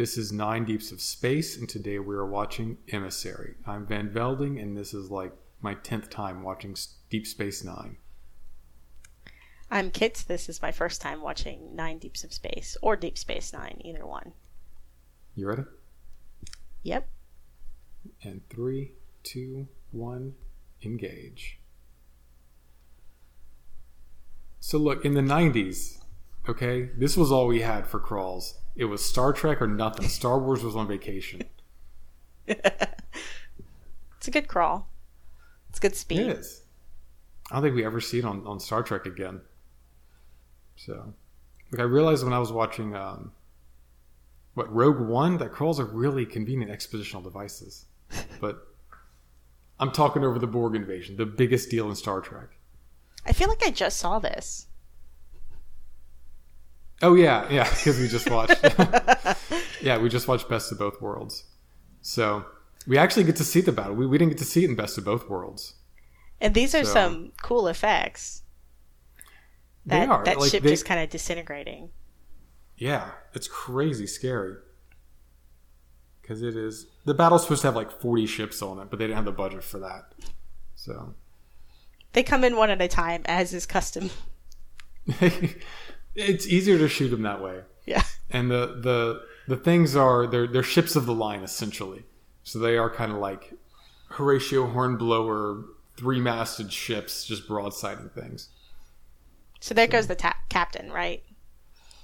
This is Nine Deeps of Space, and today we are watching Emissary. I'm Van Velding, and this is like my 10th time watching Deep Space Nine. I'm Kit. This is my first time watching Nine Deeps of Space, or Deep Space Nine, either one. You ready? Yep. And three, two, one, engage. So, look, in the 90s, okay, this was all we had for crawls. It was Star Trek or nothing. Star Wars was on vacation. it's a good crawl. It's good speed. It is. I don't think we ever see it on, on Star Trek again. So, like, I realized when I was watching, um, what, Rogue One, that crawls are really convenient expositional devices. But I'm talking over the Borg invasion, the biggest deal in Star Trek. I feel like I just saw this. Oh yeah, yeah, because we just watched. yeah, we just watched Best of Both Worlds, so we actually get to see the battle. We, we didn't get to see it in Best of Both Worlds. And these are so, some cool effects. That, are. That like, ship they, just kind of disintegrating. Yeah, it's crazy scary. Because it is the battle's supposed to have like forty ships on it, but they didn't have the budget for that. So they come in one at a time, as is custom. it's easier to shoot them that way. Yeah. And the the the things are they're they're ships of the line essentially. So they are kind of like Horatio Hornblower three masted ships, just broadsiding things. So there so. goes the ta- captain, right?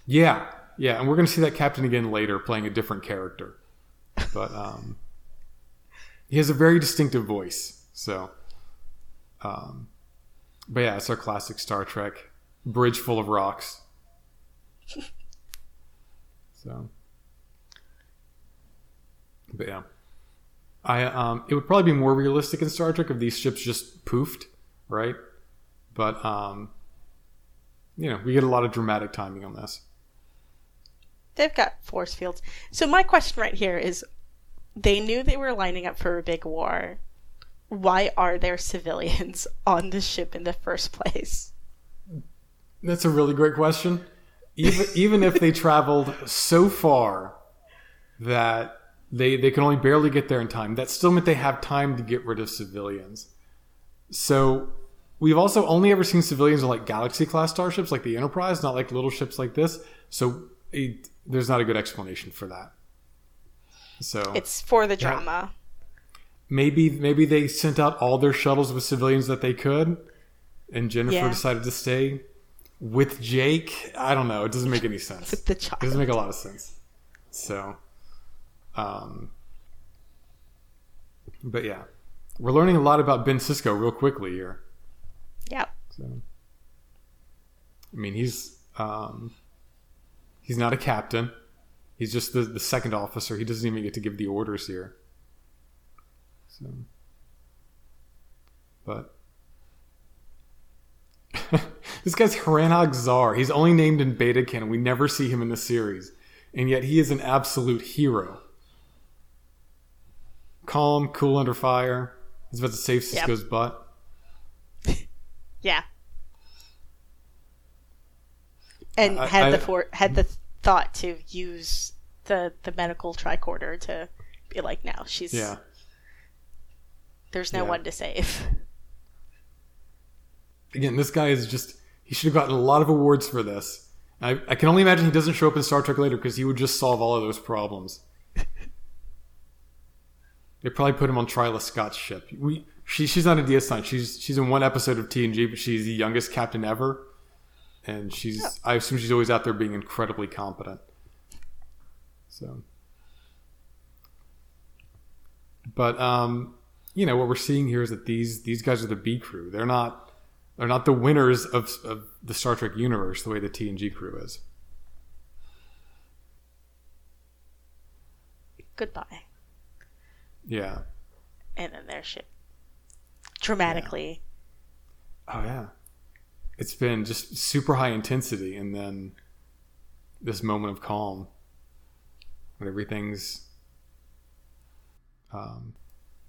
Yeah, yeah, and we're going to see that captain again later, playing a different character. But um, he has a very distinctive voice. So, um, but yeah, it's our classic Star Trek bridge full of rocks. so, but yeah, I um, it would probably be more realistic in Star Trek if these ships just poofed, right? But um, you know, we get a lot of dramatic timing on this. They've got force fields. So my question right here is, they knew they were lining up for a big war. Why are there civilians on the ship in the first place? That's a really great question. Even even if they traveled so far that they they can only barely get there in time, that still meant they have time to get rid of civilians. So we've also only ever seen civilians on like galaxy class starships like the Enterprise, not like little ships like this. So it, there's not a good explanation for that. So it's for the drama. Maybe maybe they sent out all their shuttles with civilians that they could, and Jennifer yeah. decided to stay with Jake. I don't know. It doesn't make any sense. with the child. It doesn't make a lot of sense. So, um, but yeah, we're learning a lot about Ben Sisko real quickly here. Yeah. So, I mean, he's um, he's not a captain. He's just the, the second officer. He doesn't even get to give the orders here. So, but this guy's Hranag Zar. He's only named in beta canon. We never see him in the series, and yet he is an absolute hero. Calm, cool under fire. He's about to save Sisko's yep. butt. yeah. And I, had I, the for- had the thought to use the the medical tricorder to be like, now she's yeah. There's no yeah. one to save. Again, this guy is just he should have gotten a lot of awards for this. I, I can only imagine he doesn't show up in Star Trek later because he would just solve all of those problems. they probably put him on Tryla Scott's ship. We she she's not a DS9. She's she's in one episode of TNG, but she's the youngest captain ever and she's yeah. I assume she's always out there being incredibly competent. So, but um, you know what we're seeing here is that these these guys are the B crew. They're not they're not the winners of of the Star Trek universe the way the TNG crew is. Goodbye. Yeah. And then their ship dramatically. Yeah. Oh yeah it's been just super high intensity and then this moment of calm when everything's um,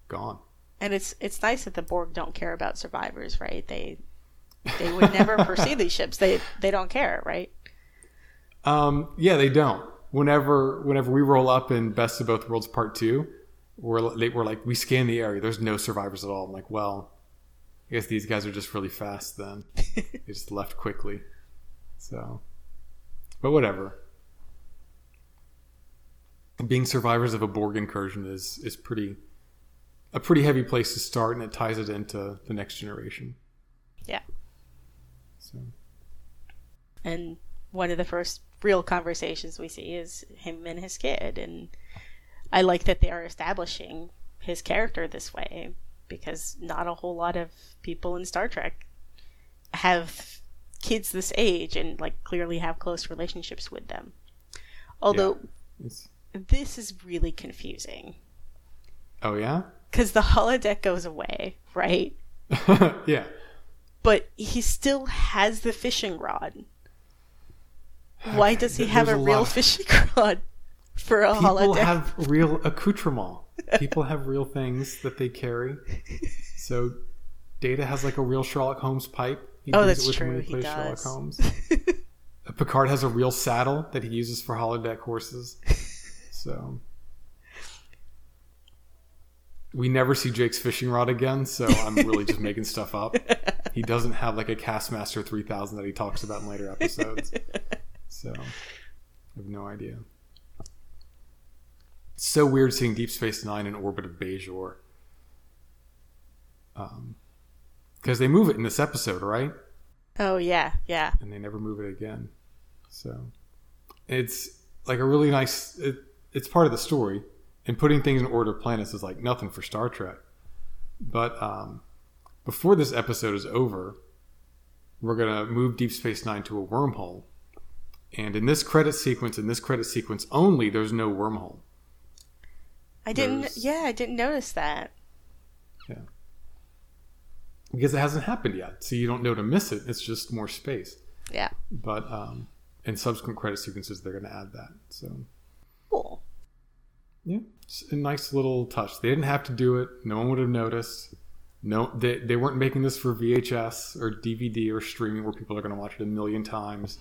gone and it's it's nice that the borg don't care about survivors right they they would never pursue these ships they they don't care right um yeah they don't whenever whenever we roll up in Best of Both Worlds Part Two, we're they we're like we scan the area. There's no survivors at all. I'm like, well, I guess these guys are just really fast. Then they just left quickly. So, but whatever. Being survivors of a Borg incursion is is pretty a pretty heavy place to start, and it ties it into the next generation. Yeah. And one of the first real conversations we see is him and his kid. And I like that they are establishing his character this way because not a whole lot of people in Star Trek have kids this age and like clearly have close relationships with them. Although it's this is really confusing oh yeah because the holodeck goes away, right? yeah. But he still has the fishing rod. Why does he have a a real fishing rod for a holiday? People have real accoutrement. People have real things that they carry. So Data has like a real Sherlock Holmes pipe. He Oh, that's true, when he does. Sherlock Holmes. Picard has a real saddle that he uses for holodeck horses. So we never see Jake's fishing rod again, so I'm really just making stuff up. He doesn't have like a Castmaster 3000 that he talks about in later episodes. So I have no idea. It's so weird seeing Deep Space Nine in orbit of Bajor. Um, because they move it in this episode, right? oh yeah, yeah. and they never move it again. So it's like a really nice. It, it's part of the story, and putting things in order of planets is like nothing for Star Trek. But um, before this episode is over, we're gonna move Deep Space Nine to a wormhole, and in this credit sequence, in this credit sequence only, there's no wormhole. I didn't. There's- Yeah, I didn't notice that. Yeah. Because it hasn't happened yet, so you don't know to miss it. It's just more space. Yeah, But um, in subsequent credit sequences, they're gonna add that. So. cool. Yeah, it's a nice little touch. They didn't have to do it. No one would have noticed. No, they, they weren't making this for VHS or DVD or streaming where people are going to watch it a million times.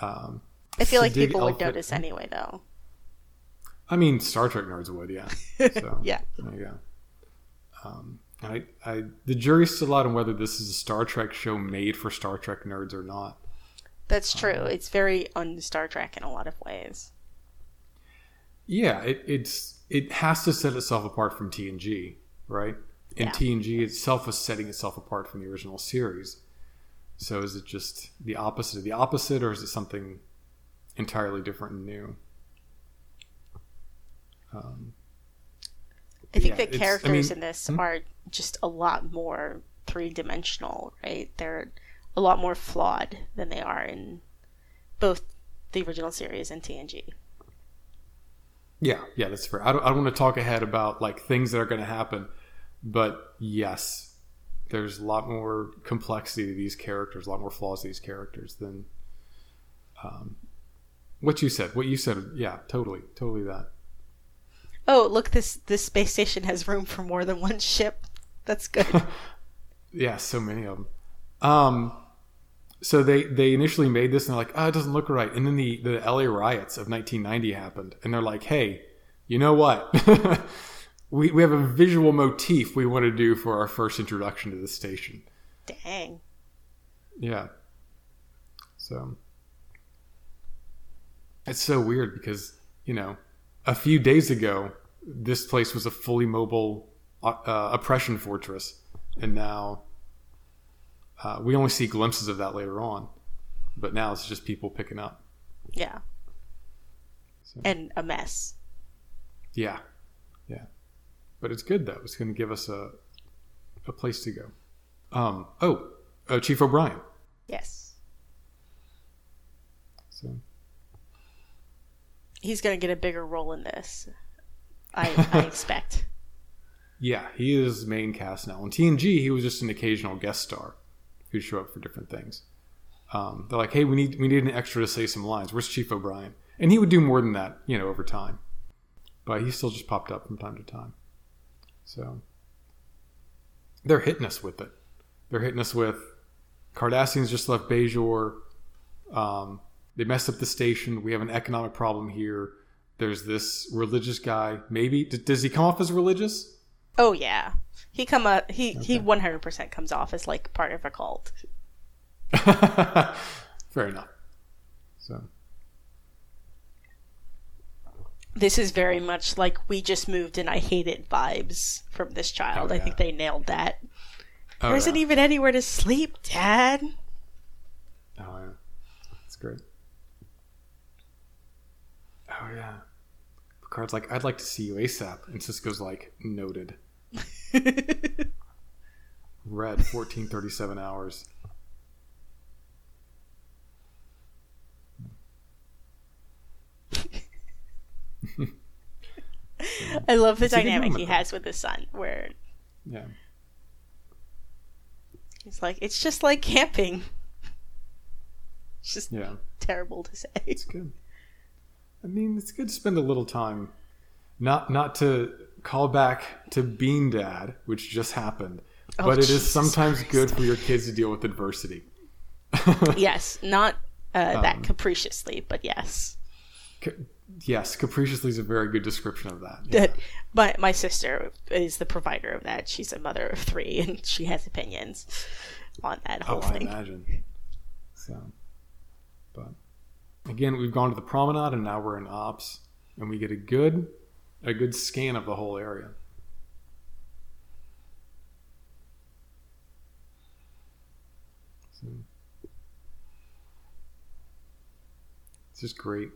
Um, I feel like people would notice anyway, though. I mean, Star Trek nerds would, yeah. So, Yeah. There you go. Um, I, I, the jury's still out on whether this is a Star Trek show made for Star Trek nerds or not. That's true. Uh-huh. It's very un Star Trek in a lot of ways. Yeah, it, it's it has to set itself apart from TNG, right? And Yeah. TNG itself is setting itself apart from the original series. So is it just the opposite of the opposite, or is it something entirely different and new? Um, I think Yeah, the it's- I characters mean- in this Hmm? are just a lot more three dimensional, right? They're a lot more flawed than they are in both the original series and TNG. yeah, yeah, that's fair. I don't, I don't want to talk ahead about like things that are going to happen, but yes, there's a lot more complexity to these characters, a lot more flaws to these characters than um, what you said. What you said, yeah, totally, totally that. Oh, look! This this space station has room for more than one ship. That's good. Yeah, so many of them. Um, so they they initially made this and they're like, oh, it doesn't look right. And then the the LA riots of 1990 happened, and they're like, hey, you know what? we we have a visual motif we want to do for our first introduction to the station. Dang. Yeah. So it's so weird because you know a few days ago this place was a fully mobile uh, uh, oppression fortress, and now uh, we only see glimpses of that later on. But now it's just people picking up. Yeah. So, And a mess. yeah, yeah. But it's good though. It's going to give us a a place to go. Um. Oh, uh, Chief O'Brien. Yes. So He's gonna get a bigger role in this. I I expect. Yeah, he is main cast now. On TNG, he was just an occasional guest star who'd show up for different things. Um, they're like, "Hey, we need we need an extra to say some lines. Where's Chief O'Brien?" And he would do more than that, you know, over time. But he still just popped up from time to time. So they're hitting us with it. They're hitting us with Cardassians just left Bajor. Um, they messed up the station. We have an economic problem here. There's this religious guy. Maybe D- does he come off as religious? Oh yeah, he come up. He he one hundred percent comes off as like part of a cult. Fair enough. So This is very much like we just moved and I hate it vibes from this child. Oh, I think they nailed that. oh, there isn't yeah. even anywhere to sleep, Dad. Oh yeah, that's great. Oh yeah, Picard's like, I'd like to see you ASAP, and Sisko's like, noted. Red, fourteen thirty-seven I love the dynamic he has with his son, where Yeah, he's like, "It's just like camping." It's just yeah, terrible to say. it's good. I mean, it's good to spend a little time, not not to call back to Bean Dad, which just happened, Oh, but it is Jesus sometimes Christ. good for your kids to deal with adversity. yes, not uh, that Um, capriciously, but yes. Yes, capriciously is a very good description of that. Yeah. That my my sister is the provider of that. She's a mother of three, and she has opinions on that whole Oh, I imagine. So, but again, we've gone to the promenade, and now we're in ops, and we get a good, a good scan of the whole area. So, it's just great.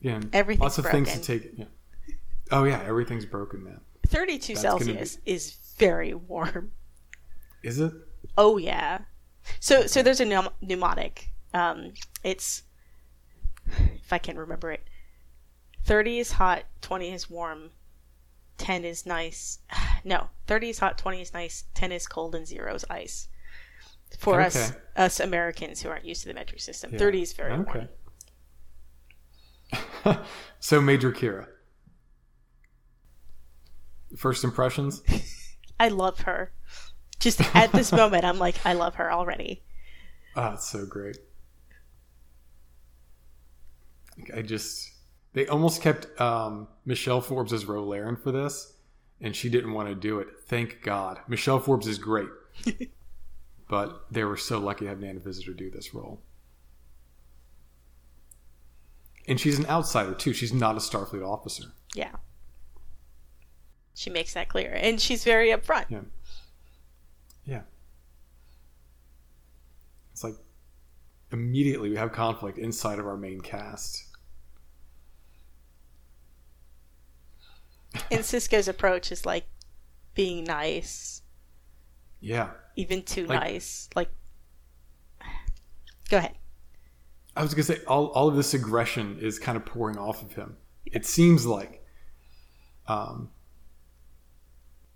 Yeah, Everything's lots of things to take. Yeah. Oh yeah, everything's broken, man. Thirty-two That's gonna Celsius is very warm. Is it? Oh yeah. So so there's a mnemonic. Um, it's if I can remember it. Thirty is hot, twenty is warm, ten is nice. No, thirty is hot, twenty is nice, ten is cold, and zero is ice. For us Okay. us Americans who aren't used to the metric system, Yeah. thirty is very warm. So, Major Kira. First impressions? I love her. Just at this moment, I'm like, I love her already. Oh, it's so great. I just they almost kept um, Michelle Forbes as Ro Laren for this, and she didn't want to do it. Thank God. Michelle Forbes is great, but they were so lucky to have Nana Visitor do this role. And she's an outsider too. She's not a Starfleet officer. Yeah. She makes that clear. And she's very upfront. Yeah. Yeah. It's like immediately we have conflict inside of our main cast. And Sisko's approach is like being nice, Yeah. even too Like- nice. Like, go ahead. I was gonna say all, all of this aggression is kind of pouring off of him. It seems like, um,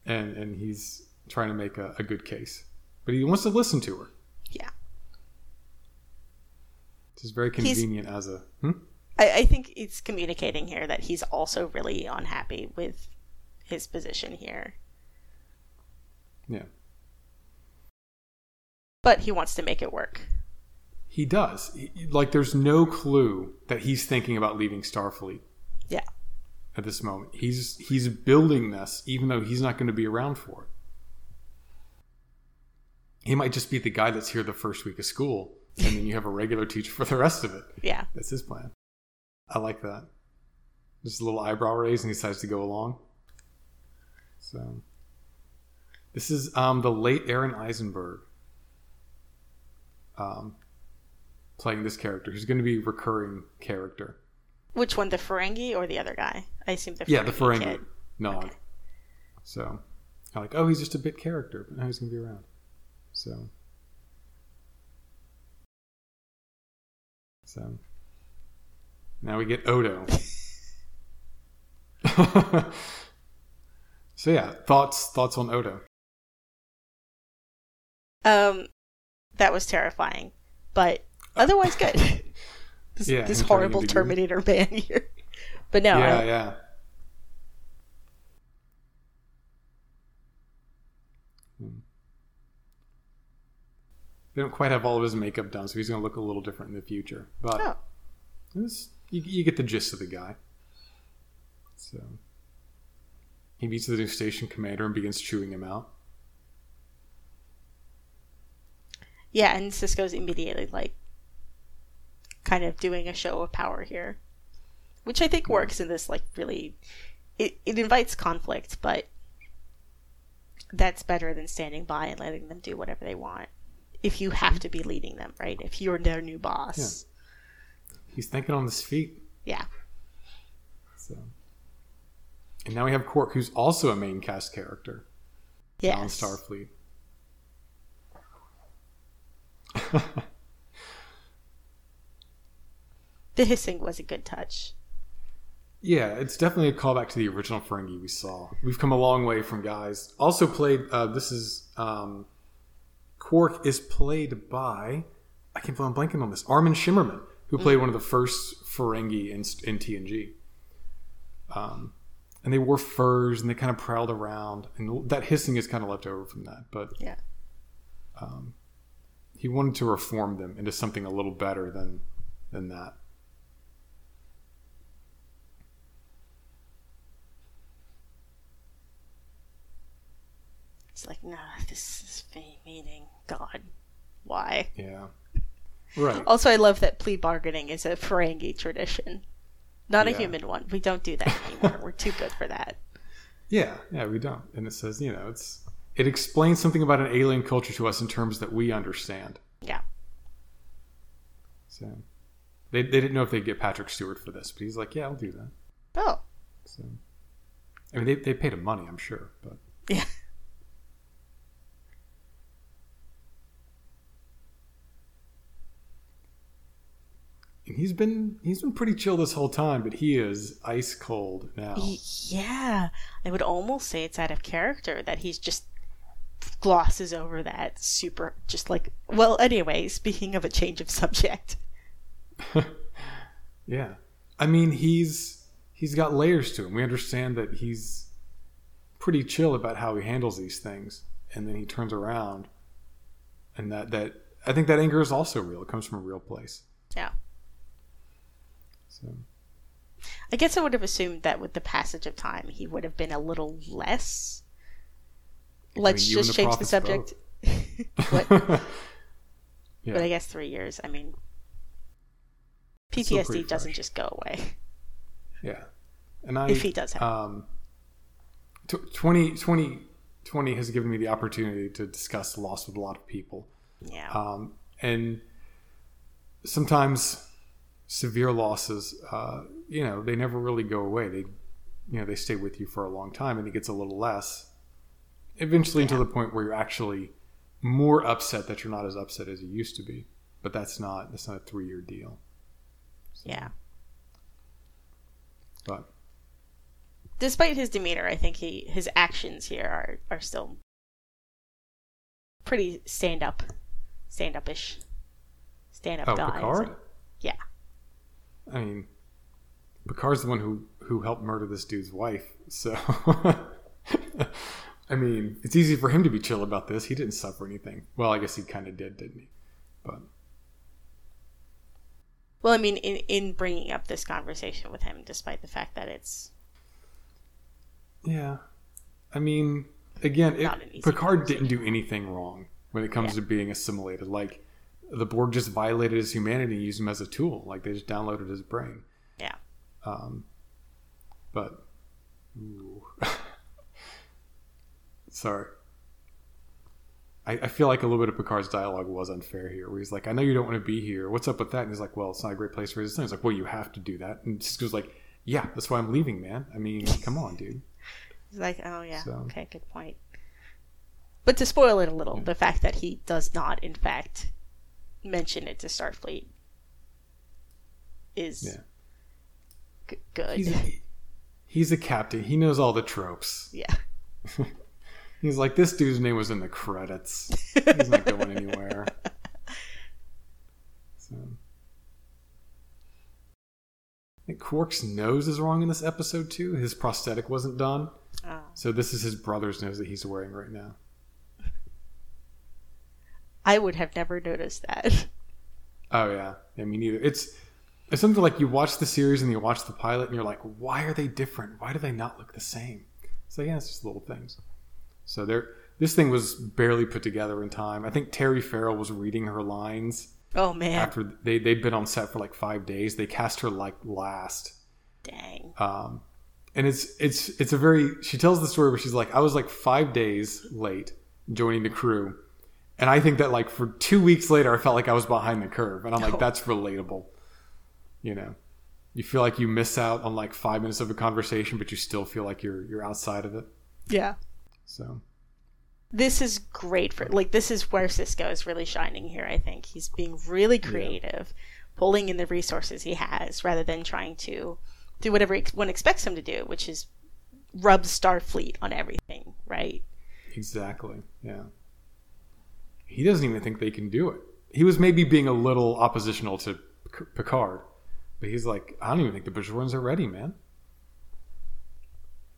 and and he's trying to make a, a good case, but he wants to listen to her. Yeah. It's just very convenient as a. Hmm? I, I think it's communicating here that he's also really unhappy with his position here. Yeah, But he wants to make it work. He does. He- like, there's no clue that he's thinking about leaving Starfleet Yeah. at this moment. He's he's building this, even though he's not going to be around for it. He might just be the guy that's here the first week of school, and then you have a regular teacher for the rest of it. Yeah. That's his plan. I like that. Just a little eyebrow raise, and he decides to go along. So, this is um, the late Aron Eisenberg um, playing this character, who's going to be a recurring character. Which one, the Ferengi or the other guy? I assume the Ferengi Yeah, the Ferengi kid. Nog. Okay. So, I'm like, oh, he's just a bit character, but now he's going to be around. So, so now we get Odo. so yeah, thoughts thoughts on Odo? Um, that was terrifying, but otherwise good. this Yeah, this horrible. Terminator man here. But no, yeah, I- yeah. Hmm. they don't quite have all of his makeup done, so he's going to look a little different in the future. But Oh, you, you get the gist of the guy. So he meets the new station commander and begins chewing him out. yeah, and Sisko's immediately like kind of doing a show of power here, which I think hmm. works in this like really. It it invites conflict, but that's better than standing by and letting them do whatever they want. If you have hmm. to be leading them, right? If you're their new boss, He's thinking on his feet. yeah. So, and now we have Quark, who's also a main cast character Yeah. on Starfleet. The hissing was a good touch. Yeah, it's definitely a callback to the original Ferengi we saw. We've come a long way from guys. Also played. Uh, this is um, Quark is played by I can't believe I'm blanking on this. Armin Shimerman, who played one of the first Ferengi in, in TNG. Um, and they wore furs and they kind of prowled around, and that hissing is kind of left over from that. But Yeah. he wanted to reform them into something a little better than than that. It's like, nah, this is me meaning God. Why? Yeah. Right. Also, I love that plea bargaining is a Ferengi tradition, not a human one. We don't do that anymore. We're too good for that. Yeah, yeah, we don't. And it says, you know, it's it explains something about an alien culture to us in terms that we understand. Yeah. So they, they didn't know if they'd get Patrick Stewart for this, but he's like, yeah, I'll do that. Oh, So I mean, they they paid him money, I'm sure, but yeah. And he's been he's been pretty chill this whole time, but he is ice cold now. Yeah. I would almost say it's out of character that he's just glosses over that super, just like, well, anyway, speaking of a change of subject. Yeah. I mean, he's he's got layers to him. We understand that he's pretty chill about how he handles these things, and then he turns around, and that that I think that anger is also real. It comes from a real place. Yeah. So I guess I would have assumed that with the passage of time, he would have been a little less. Let's you and just the change the subject. yeah, But I guess three years. I mean, PTSD doesn't just go away yeah. And I if he does have. um, tw 20, 20 20 has given me the opportunity to discuss loss with a lot of people. yeah. um, and sometimes severe losses uh, you know they never really go away they you know they stay with you for a long time and it gets a little less eventually until the point where you're actually more upset that you're not as upset as you used to be but that's not that's not a three year deal yeah. but Despite his demeanor, I think he his actions here are are still pretty stand up, stand up ish, stand up oh guys. picard Yeah. I mean picard's the one who who helped murder this dude's wife so i mean it's easy for him to be chill about this he didn't suffer anything well i guess he kind of did didn't he but Well, I mean, in in bringing up this conversation with him, despite the fact that it's Yeah. I mean, again, it, Not an easy Picard didn't do anything wrong when it comes Yeah. to being assimilated. Like, the Borg just violated his humanity and used him as a tool. Like, they just downloaded his brain. yeah, Um, but, ooh. sorry. I, I feel like a little bit of Picard's dialogue was unfair here, where he's like, I know you don't want to be here. What's up with that? And he's like, well, it's not a great place for his son. He's like, well, you have to do that. And Sisko's like, yeah, that's why I'm leaving, man. I mean, come on, dude. it's like, oh yeah, So- okay, good point. But to spoil it a little, the fact that he does not, in fact, mention it to Starfleet is Yeah. g- good. he's a, he's a captain. He knows all the tropes. yeah. He's like, this dude's name was in the credits. He's not going anywhere. So. I think Quark's nose is wrong in this episode too. His prosthetic wasn't done, Oh. so this is his brother's nose that he's wearing right now. I would have never noticed that. Oh yeah, yeah, me neither. It's it's something like you watch the series and you watch the pilot and you're like, why are they different? Why do they not look the same? So yeah, it's just little things. So there, this thing was barely put together in time. I think Terry Farrell was reading her lines Oh man, after they they'd been on set for like five days. They cast her like last. dang. Um, and it's it's it's a very she tells the story where she's like I was like five days late joining the crew, and I think that like for two weeks later I felt like I was behind the curve, and I'm like Oh. that's relatable, you know. You feel like you miss out on like five minutes of a conversation, but you still feel like you're you're outside of it. Yeah. So This is great for like this is where Sisko is really shining here. I think he's being really creative, pulling in the resources he has rather than trying to do whatever one expects him to do, which is rub Starfleet on everything, right? exactly, yeah. He doesn't even think they can do it. He was maybe being a little oppositional to Picard, but he's like, I don't even think the Bajorans are ready, man.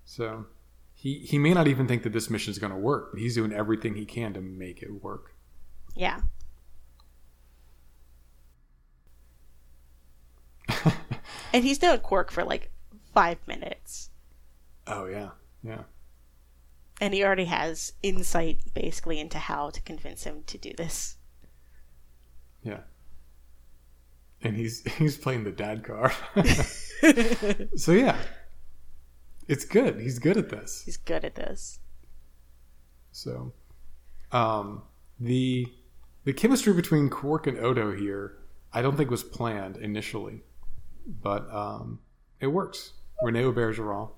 So he he may not even think that this mission is going to work, but he's doing everything he can to make it work. Yeah. and he's known Quark for like five minutes. Oh yeah, yeah, And he already has insight basically into how to convince him to do this. yeah. And he's he's playing the dad card. so yeah, it's good. He's good at this. He's good at this. So, um, the the chemistry between Quark and Odo here, I don't think was planned initially, but um, it works. Rene Auberjonois.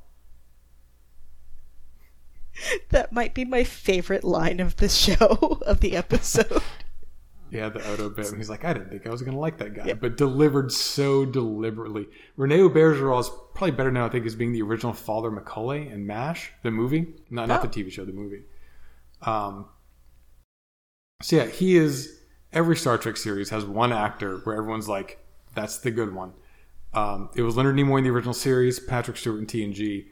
That might be my favorite line of the show, of the episode. Yeah, the Odo bit. He's like, I didn't think I was going to like that guy, but delivered so deliberately. Rene Auberjonois is probably better known, I think, as being the original Father Mulcahy in MASH, the movie, not not Oh. the TV show, the movie. Um, so yeah, he is. Every Star Trek series has one actor where everyone's like, "That's the good one." Um, it was Leonard Nimoy in the original series, Patrick Stewart in TNG.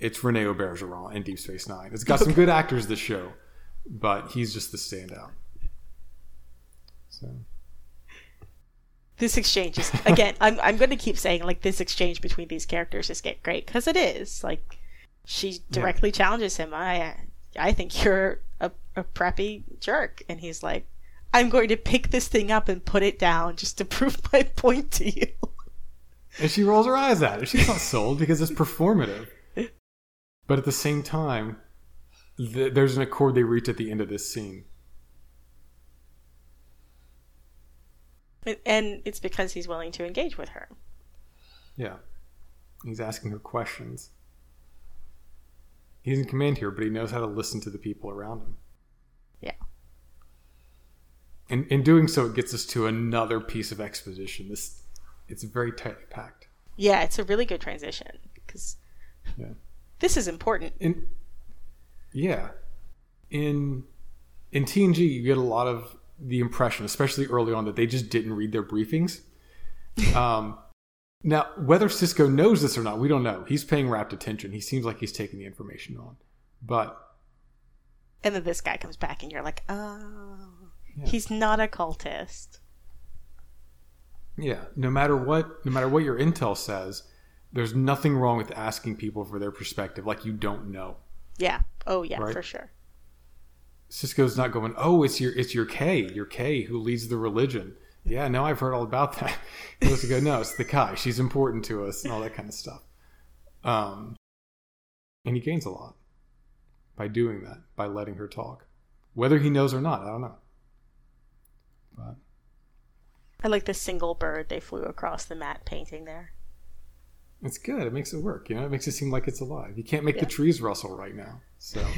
It's Rene Auberjonois in Deep Space Nine. It's got some good actors. This show, but he's just the standout. So this exchange is again. I'm I'm going to keep saying like this exchange between these characters is get great because it is like she directly challenges him. I I think you're a, a preppy jerk, and he's like, I'm going to pick this thing up and put it down just to prove my point to you. And she rolls her eyes at it. She's not sold because it's performative. But at the same time, th- there's an accord they reach at the end of this scene. And it's because he's willing to engage with her. Yeah. He's asking her questions. He's in command here, but he knows how to listen to the people around him. Yeah. And in doing so, it gets us to another piece of exposition. This, it's very tightly packed. Yeah, it's a really good transition because Yeah. This is important. in yeah in in tng you get a lot of the impression especially early on that they just didn't read their briefings um now whether sisko knows this or not we don't know he's paying rapt attention he seems like he's taking the information on but And then this guy comes back, and you're like, oh, Yeah. he's not a cultist. yeah no matter what no matter what your intel says there's nothing wrong with asking people for their perspective like you don't know Yeah. Oh, yeah, Right. for sure. Sisko's not going, oh, it's your it's your K, your K who leads the religion. Yeah, no, I've heard all about that. He goes to go, no, it's the Kai. She's important to us and all that kind of stuff. Um, and he gains a lot by doing that, by letting her talk, whether he knows or not. I don't know. But I like the single bird they flew across the mat painting there. It's good. It makes it work. You know, it makes it seem like it's alive. You can't make the trees rustle right now. So,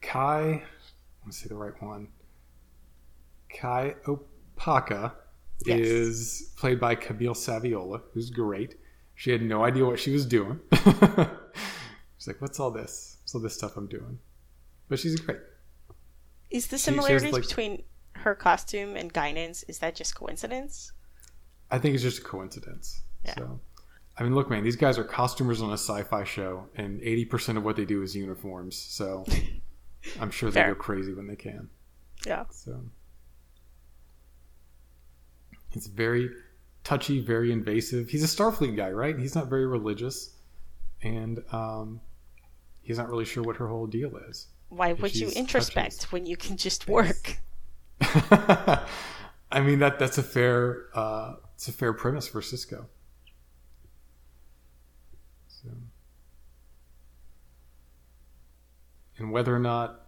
Kai, let me see the right one. Kai Opaka Yes. is played by Camille Saviola, who's great. She had no idea what she was doing. she's like, "What's all this? What's all this stuff I'm doing?" But she's great. Is the She- she similarities like- between her costume and Guinan's, is that just coincidence? I think it's just a coincidence. Yeah. So, I mean, look, man, these guys are costumers on a sci-fi show, and eighty percent of what they do is uniforms. So, I'm sure they Fair. go crazy when they can. Yeah. So it's very touchy, very invasive. He's a Starfleet guy, right? He's not very religious, and um, he's not really sure what her whole deal is. Why would you introspect touches. when you can just work? I mean that that's a fair uh, it's a fair premise for Sisko. So, and whether or not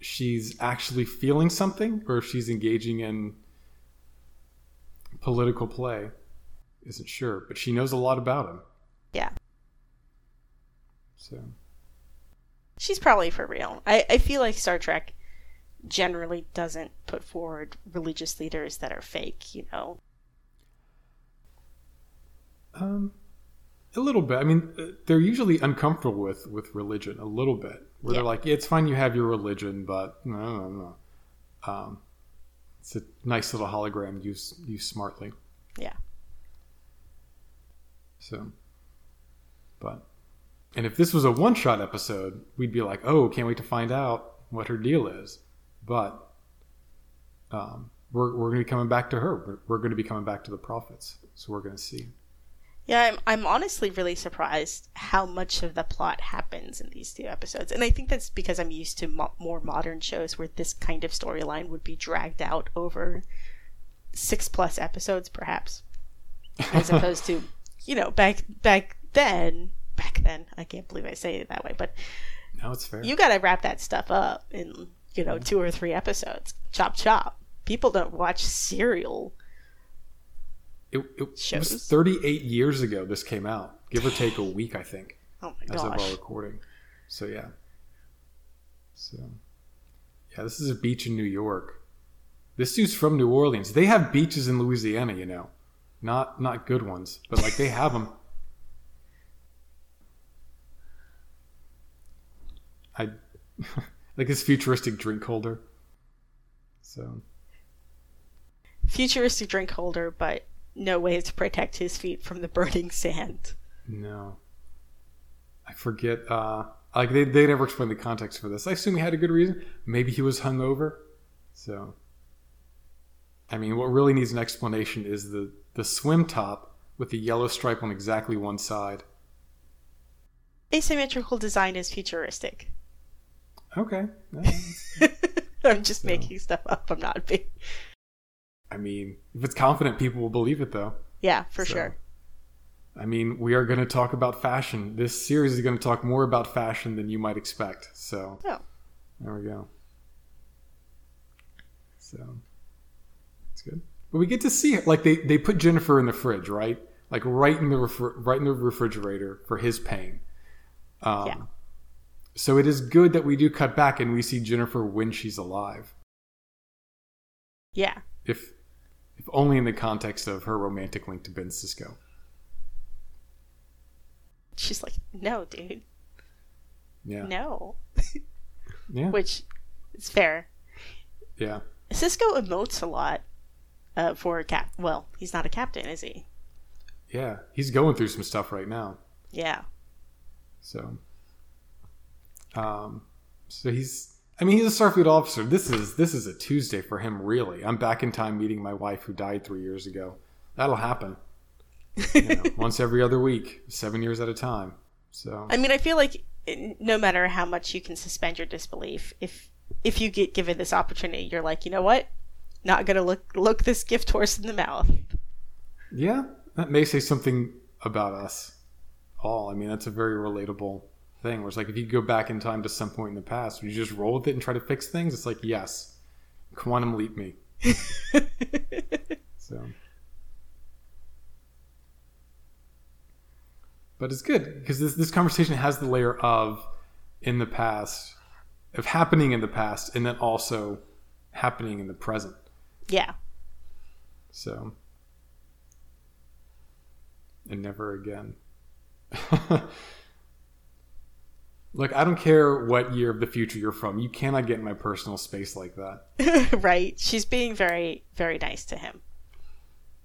she's actually feeling something or if she's engaging in political play isn't sure, but she knows a lot about him. Yeah. So She's probably for real. I, I feel like Star Trek generally doesn't put forward religious leaders that are fake, you know? Um, a little bit. I mean, uh, they're usually uncomfortable with with religion a little bit. Where Yeah. they're like, yeah, "It's fine, you have your religion, but no, no, no." Um, it's a nice little hologram used used smartly. Yeah. So, but, and if this was a one shot episode, we'd be like, "Oh, can't wait to find out what her deal is." But, um, we're we're going to be coming back to her. We're, we're going to be coming back to the prophets. So we're going to see. Yeah, I'm, I'm honestly really surprised how much of the plot happens in these two episodes. And I think that's because I'm used to mo- more modern shows where this kind of storyline would be dragged out over six plus episodes, perhaps. As opposed to, you know, back back then, back then, I can't believe I say it that way, but No, it's fair. you got to wrap that stuff up in, you know, mm. two or three episodes. Chop, chop. People don't watch serial. It, it was 38 years ago this came out, give or take a week, I think, Oh my as of our recording. So yeah. So yeah, this is a beach in New York. This dude's from New Orleans. They have beaches in Louisiana, you know, not not good ones, but like they have them. I like this futuristic drink holder. So Futuristic drink holder, but no way to protect his feet from the burning sand. No. I forget. Uh, like they they never explained the context for this. I assume he had a good reason. Maybe he was hungover. So, I mean, what really needs an explanation is the the swim top with the yellow stripe on exactly one side. Asymmetrical design is futuristic. Okay. I'm just making stuff up. I'm not being. I mean, if it's confident, people will believe it, though. Yeah, for So, sure. I mean, we are going to talk about fashion. This series is going to talk more about fashion than you might expect. So, Oh. there we go. So, it's good. But we get to see it. Like they, they put Jennifer in the fridge, right? Like right in the right in the refrigerator for his pain. Um, Yeah. So it is good that we do cut back and we see Jennifer when she's alive. Yeah. If if only in the context of her romantic link to Ben Sisko. She's like, no, dude. Yeah. No. Yeah. Which is fair. Yeah. Sisko emotes a lot uh, for a cap. Well, he's not a captain, is he? Yeah. He's going through some stuff right now. Yeah. So, um, so he's. I mean, he's a Starfleet officer. This is this is a Tuesday for him, really. I'm back in time meeting my wife who died three years ago. That'll happen. You know, once every other week, seven years at a time. So I mean, I feel like no matter how much you can suspend your disbelief, if if you get given this opportunity, you're like, you know what? Not gonna look look this gift horse in the mouth. yeah, that may say something about us all. I mean, that's a very relatable thing. Where it's like if you go back in time to some point in the past, would you just roll with it and try to fix things? It's like yes, quantum leap me. So, but it's good because this this conversation has the layer of in the past, of happening in the past, and then also happening in the present. yeah. So, and never again. Look, I don't care what year of the future you're from. You cannot get in my personal space like that. right. She's being very very nice to him.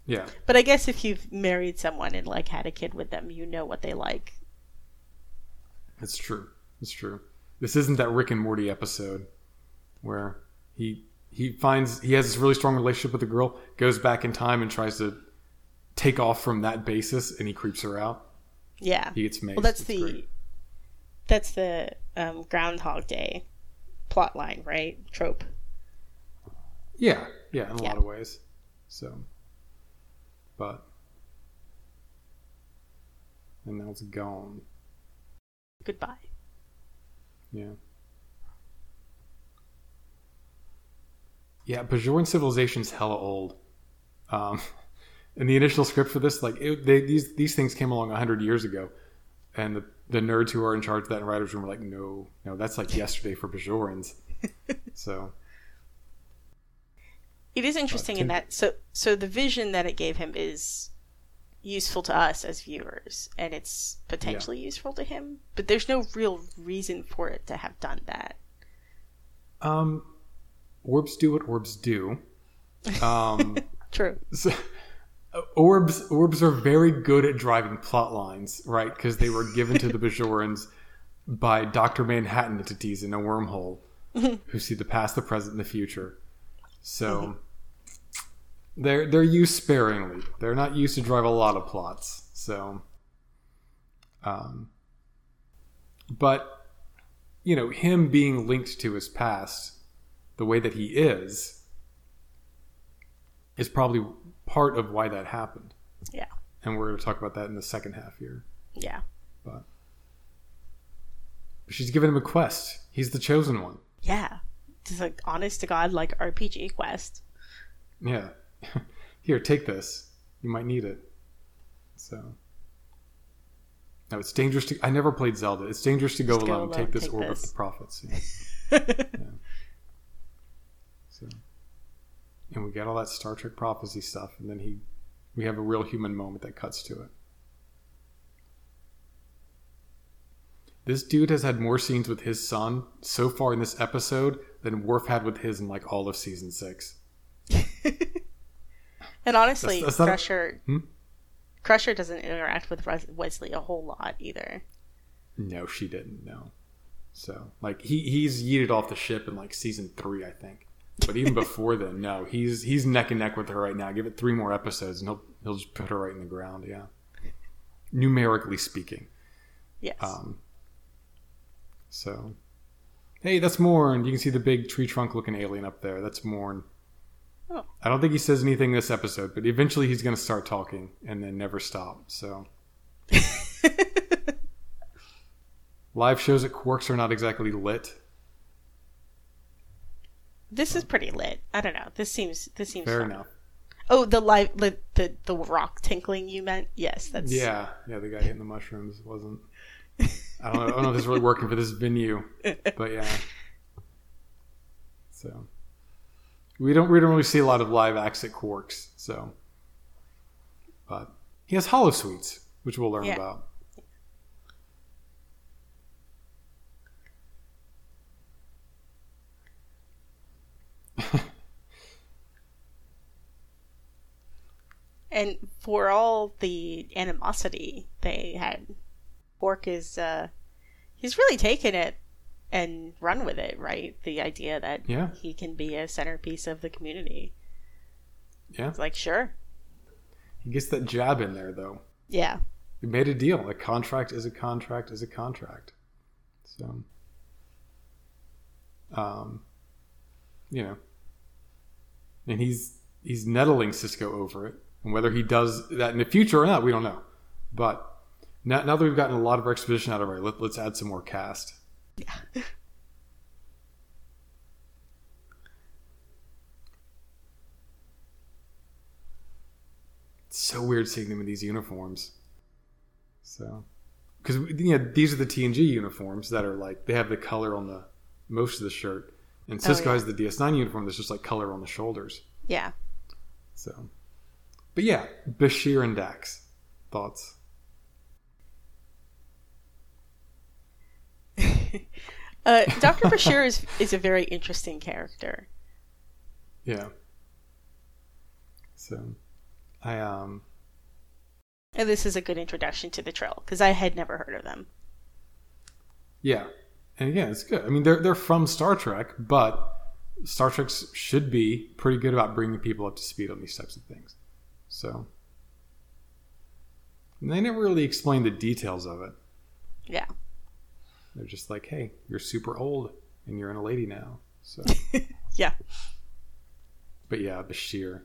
Yeah. But I guess if you've married someone and like had a kid with them, you know what they like. It's true. It's true. This isn't that Rick and Morty episode where he he finds he has this really strong relationship with a girl, goes back in time and tries to take off from that basis, and he creeps her out. Yeah. He gets made. Well, that's It's the great. That's the um, Groundhog Day plot line, right? Trope. yeah, yeah, in a Yeah. lot of ways. So, but and now it's gone. Goodbye. Yeah. Yeah, Bajoran civilization's hella old. Um, in the initial script for this, like it, they, these these things came along hundred years ago, and the, the nerds who are in charge of that in writers' room were like, no, no, that's like yesterday for Bajorans. so It is interesting in that so so the vision that it gave him is useful to us as viewers and it's potentially useful to him, but there's no real reason for it to have done that. um, orbs do what orbs do. Um, True. So, uh, orbs orbs are very good at driving plot lines, right? Because they were given to the Bajorans by Doctor Manhattan entities in a wormhole who see the past, the present, and the future. So they're they're used sparingly. They're not used to drive a lot of plots. So, um, but you know, him being linked to his past, the way that he is is probably part of why that happened. Yeah. And we're going to talk about that in the second half here. Yeah. But she's given him a quest. He's the chosen one. Yeah. Just like honest to God like RPG quest. Yeah. Here, take this. You might need it. So. No, it's dangerous to. I never played Zelda. It's dangerous to go Just go alone. alone, Take this take orb this. of the prophets. Yeah. So. And we get all that Star Trek prophecy stuff, and then he, we have a real human moment that cuts to it. This dude has had more scenes with his son so far in this episode than Worf had with his in like all of season six. And honestly, That's- that's not Crusher Hmm? Crusher doesn't interact with Wesley a whole lot either. No, she didn't. No. So like he he's yeeted off the ship in like season three, I think. But even before then, no, he's he's neck and neck with her right now. Give it three more episodes, and he'll he'll just put her right in the ground. Yeah. Numerically speaking. Yes. Um. So. Hey, that's Morn. You can see the big tree trunk looking alien up there. That's Morn. Oh. I don't think he says anything this episode, but eventually he's going to start talking and then never stop. So. Live shows at Quarks are not exactly lit. This is pretty lit. I don't know. This seems this seems Fair fun. enough. Oh, the live the, the the rock tinkling you meant? Yes, that's Yeah, yeah. The guy hitting the mushrooms wasn't. I don't know. I don't know if this is really working for this venue, but yeah. So we don't we don't really see a lot of live acts at Quarks. So, but he has holosuites, which we'll learn Yeah. about. And for all the animosity they had, Quark is uh he's really taken it and run with it, right? The idea that Yeah. he can be a centerpiece of the community. Yeah, It's like, sure. he gets that jab in there though. Yeah. We made a deal. A contract is a contract is a contract. So, um, you know, and he's he's nettling Sisko over it, and whether he does that in the future or not, we don't know. But now, now that we've gotten a lot of exposition out of it, let, let's add some more cast. Yeah. It's so weird seeing them in these uniforms. So, because you know these are the TNG uniforms that are like they have the color on the most of the shirt, and Sisko yeah. has the DS9 uniform that's just like color on the shoulders. Yeah. So, but yeah, Bashir and Dax thoughts. Uh, Dr. Bashir is is a very interesting character. Yeah. So, I um And this is a good introduction to the Trill because I had never heard of them. yeah, And again, it's good. I mean, they're they're from Star Trek, but Star Trek should be pretty good about bringing people up to speed on these types of things. So and they never really explain the details of it. Yeah. They're just like, "Hey, you're super old, and you're in a lady now." So, Yeah. but yeah, Bashir.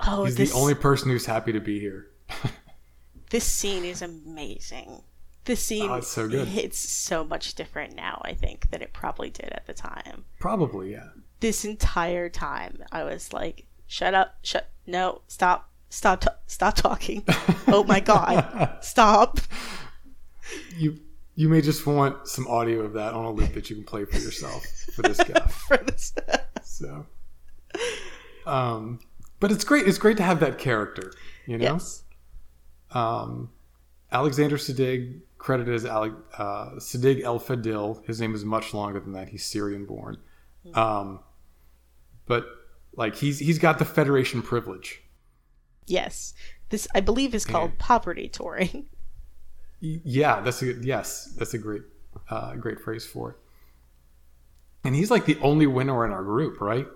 Oh, He's this the only person who's happy to be here. this scene is amazing. This scene Oh, it's so good. hits so much different now, I think, than it probably did at the time. Probably, yeah. This entire time, I was like, "Shut up! Shut! No! Stop! Stop! stop talking! oh my god! Stop!" You you may just want some audio of that on a loop that you can play for yourself for this guy. For this, So, um, but it's great. It's great to have that character. You know, yes, um, Alexander Siddig, credited as Ale- uh, Siddig El Fadil. His name is much longer than that. He's Syrian born, um, but like he's he's got the Federation privilege. yes. This, I believe, is called poverty touring. Yeah, that's a yes, that's a great uh, great phrase for it. And he's like the only winner in our group, right?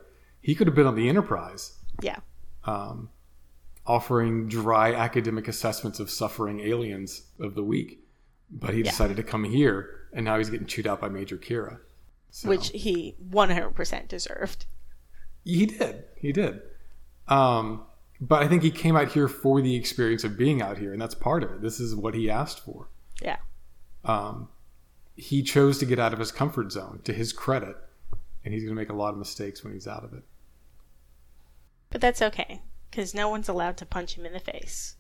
He could have been on the Enterprise. Yeah, um, offering dry academic assessments of suffering aliens of the week. But he Yeah. decided to come here, and now he's getting chewed out by Major Kira. So, which he 100% deserved. he did, he did. Um, but I think he came out here for the experience of being out here, and that's part of it. This is what he asked for. Yeah, Um, he chose to get out of his comfort zone, to his credit, and he's going to make a lot of mistakes when he's out of it. but that's okay because no one's allowed to punch him in the face.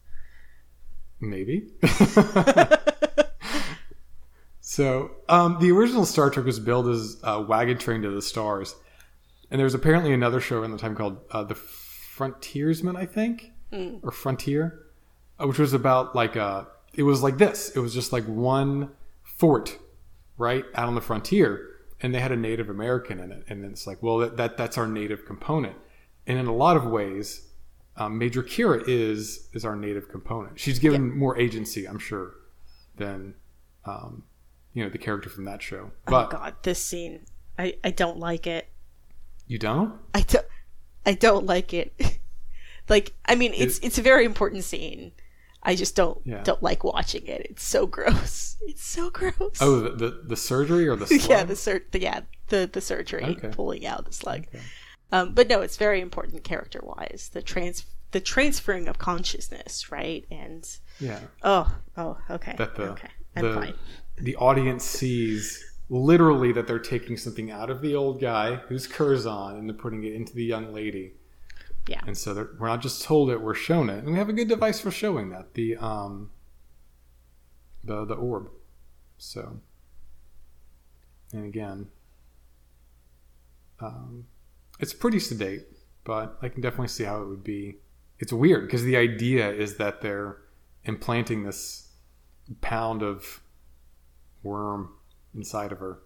Maybe. so, um, the original Star Trek was billed as uh, Wagon Train to the Stars. And there was apparently another show in the time called uh, The Frontiersman, I think, or Frontier, uh, which was about like a. It was like this. It was just like one fort, right, out on the frontier, and they had a Native American in it. And it's like, well, that, that that's our native component. And in a lot of ways, um, Major Kira is is our native component. She's given more agency, I'm sure, than um, you know the character from that show. oh But god, this scene. I, I don't like it. you don't. I don't I don't like it. like I mean it's it's a very important scene. I just don't Yeah. don't like watching it. It's so gross. It's so gross. Oh, the the, the surgery or the yeah, the sur- the yeah, the the surgery Okay. pulling out the slug. Okay. Um, but no, it's very important character wise. The trans the transferring of consciousness, right? And yeah. oh, oh, okay. The okay. I'm the fine. The audience sees literally that they're taking something out of the old guy who's Curzon and they're putting it into the young lady. Yeah. And so we're not just told it, we're shown it, and we have a good device for showing that the um the the orb. So, and again, um, it's pretty sedate, but I can definitely see how it would be. It's weird because the idea is that they're implanting this pound of worm inside of her.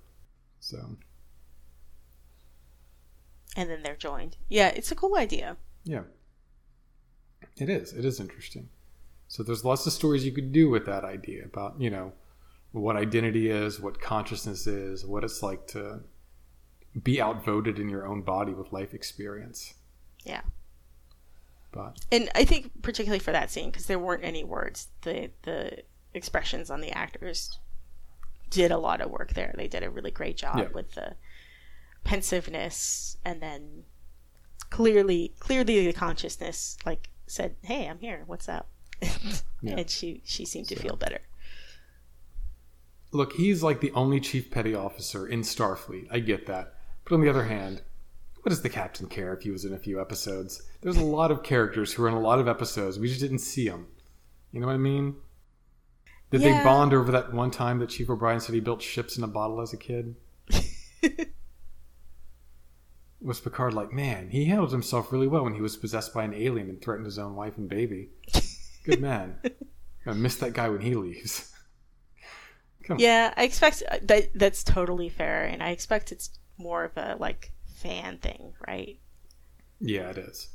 So, And then they're joined. Yeah, it's a cool idea. Yeah. It is. It is interesting. So there's lots of stories you could do with that idea about, you know, what identity is, what consciousness is, what it's like to be outvoted in your own body with life experience. Yeah. But And I think particularly for that scene because there weren't any words, the the expressions on the actors did a lot of work there. They did a really great job Yeah. with the pensiveness and then clearly clearly the consciousness like said, "Hey, I'm here. What's up?" Yeah. and she she seemed to So- feel better. look, he's like the only chief petty officer in Starfleet. I get that. But on the other hand, what does the captain care if he was in a few episodes? There's a lot of characters who are in a lot of episodes. We just didn't see them. You know what I mean? Did Yeah. they bond over that one time that Chief O'Brien said he built ships in a bottle as a kid? Was Picard like, man, he handled himself really well when he was possessed by an alien and threatened his own wife and baby? Good man. I miss that guy when he leaves. Yeah, I expect uh, that that's totally fair, and I expect it's more of a like fan thing, right? Yeah, it is.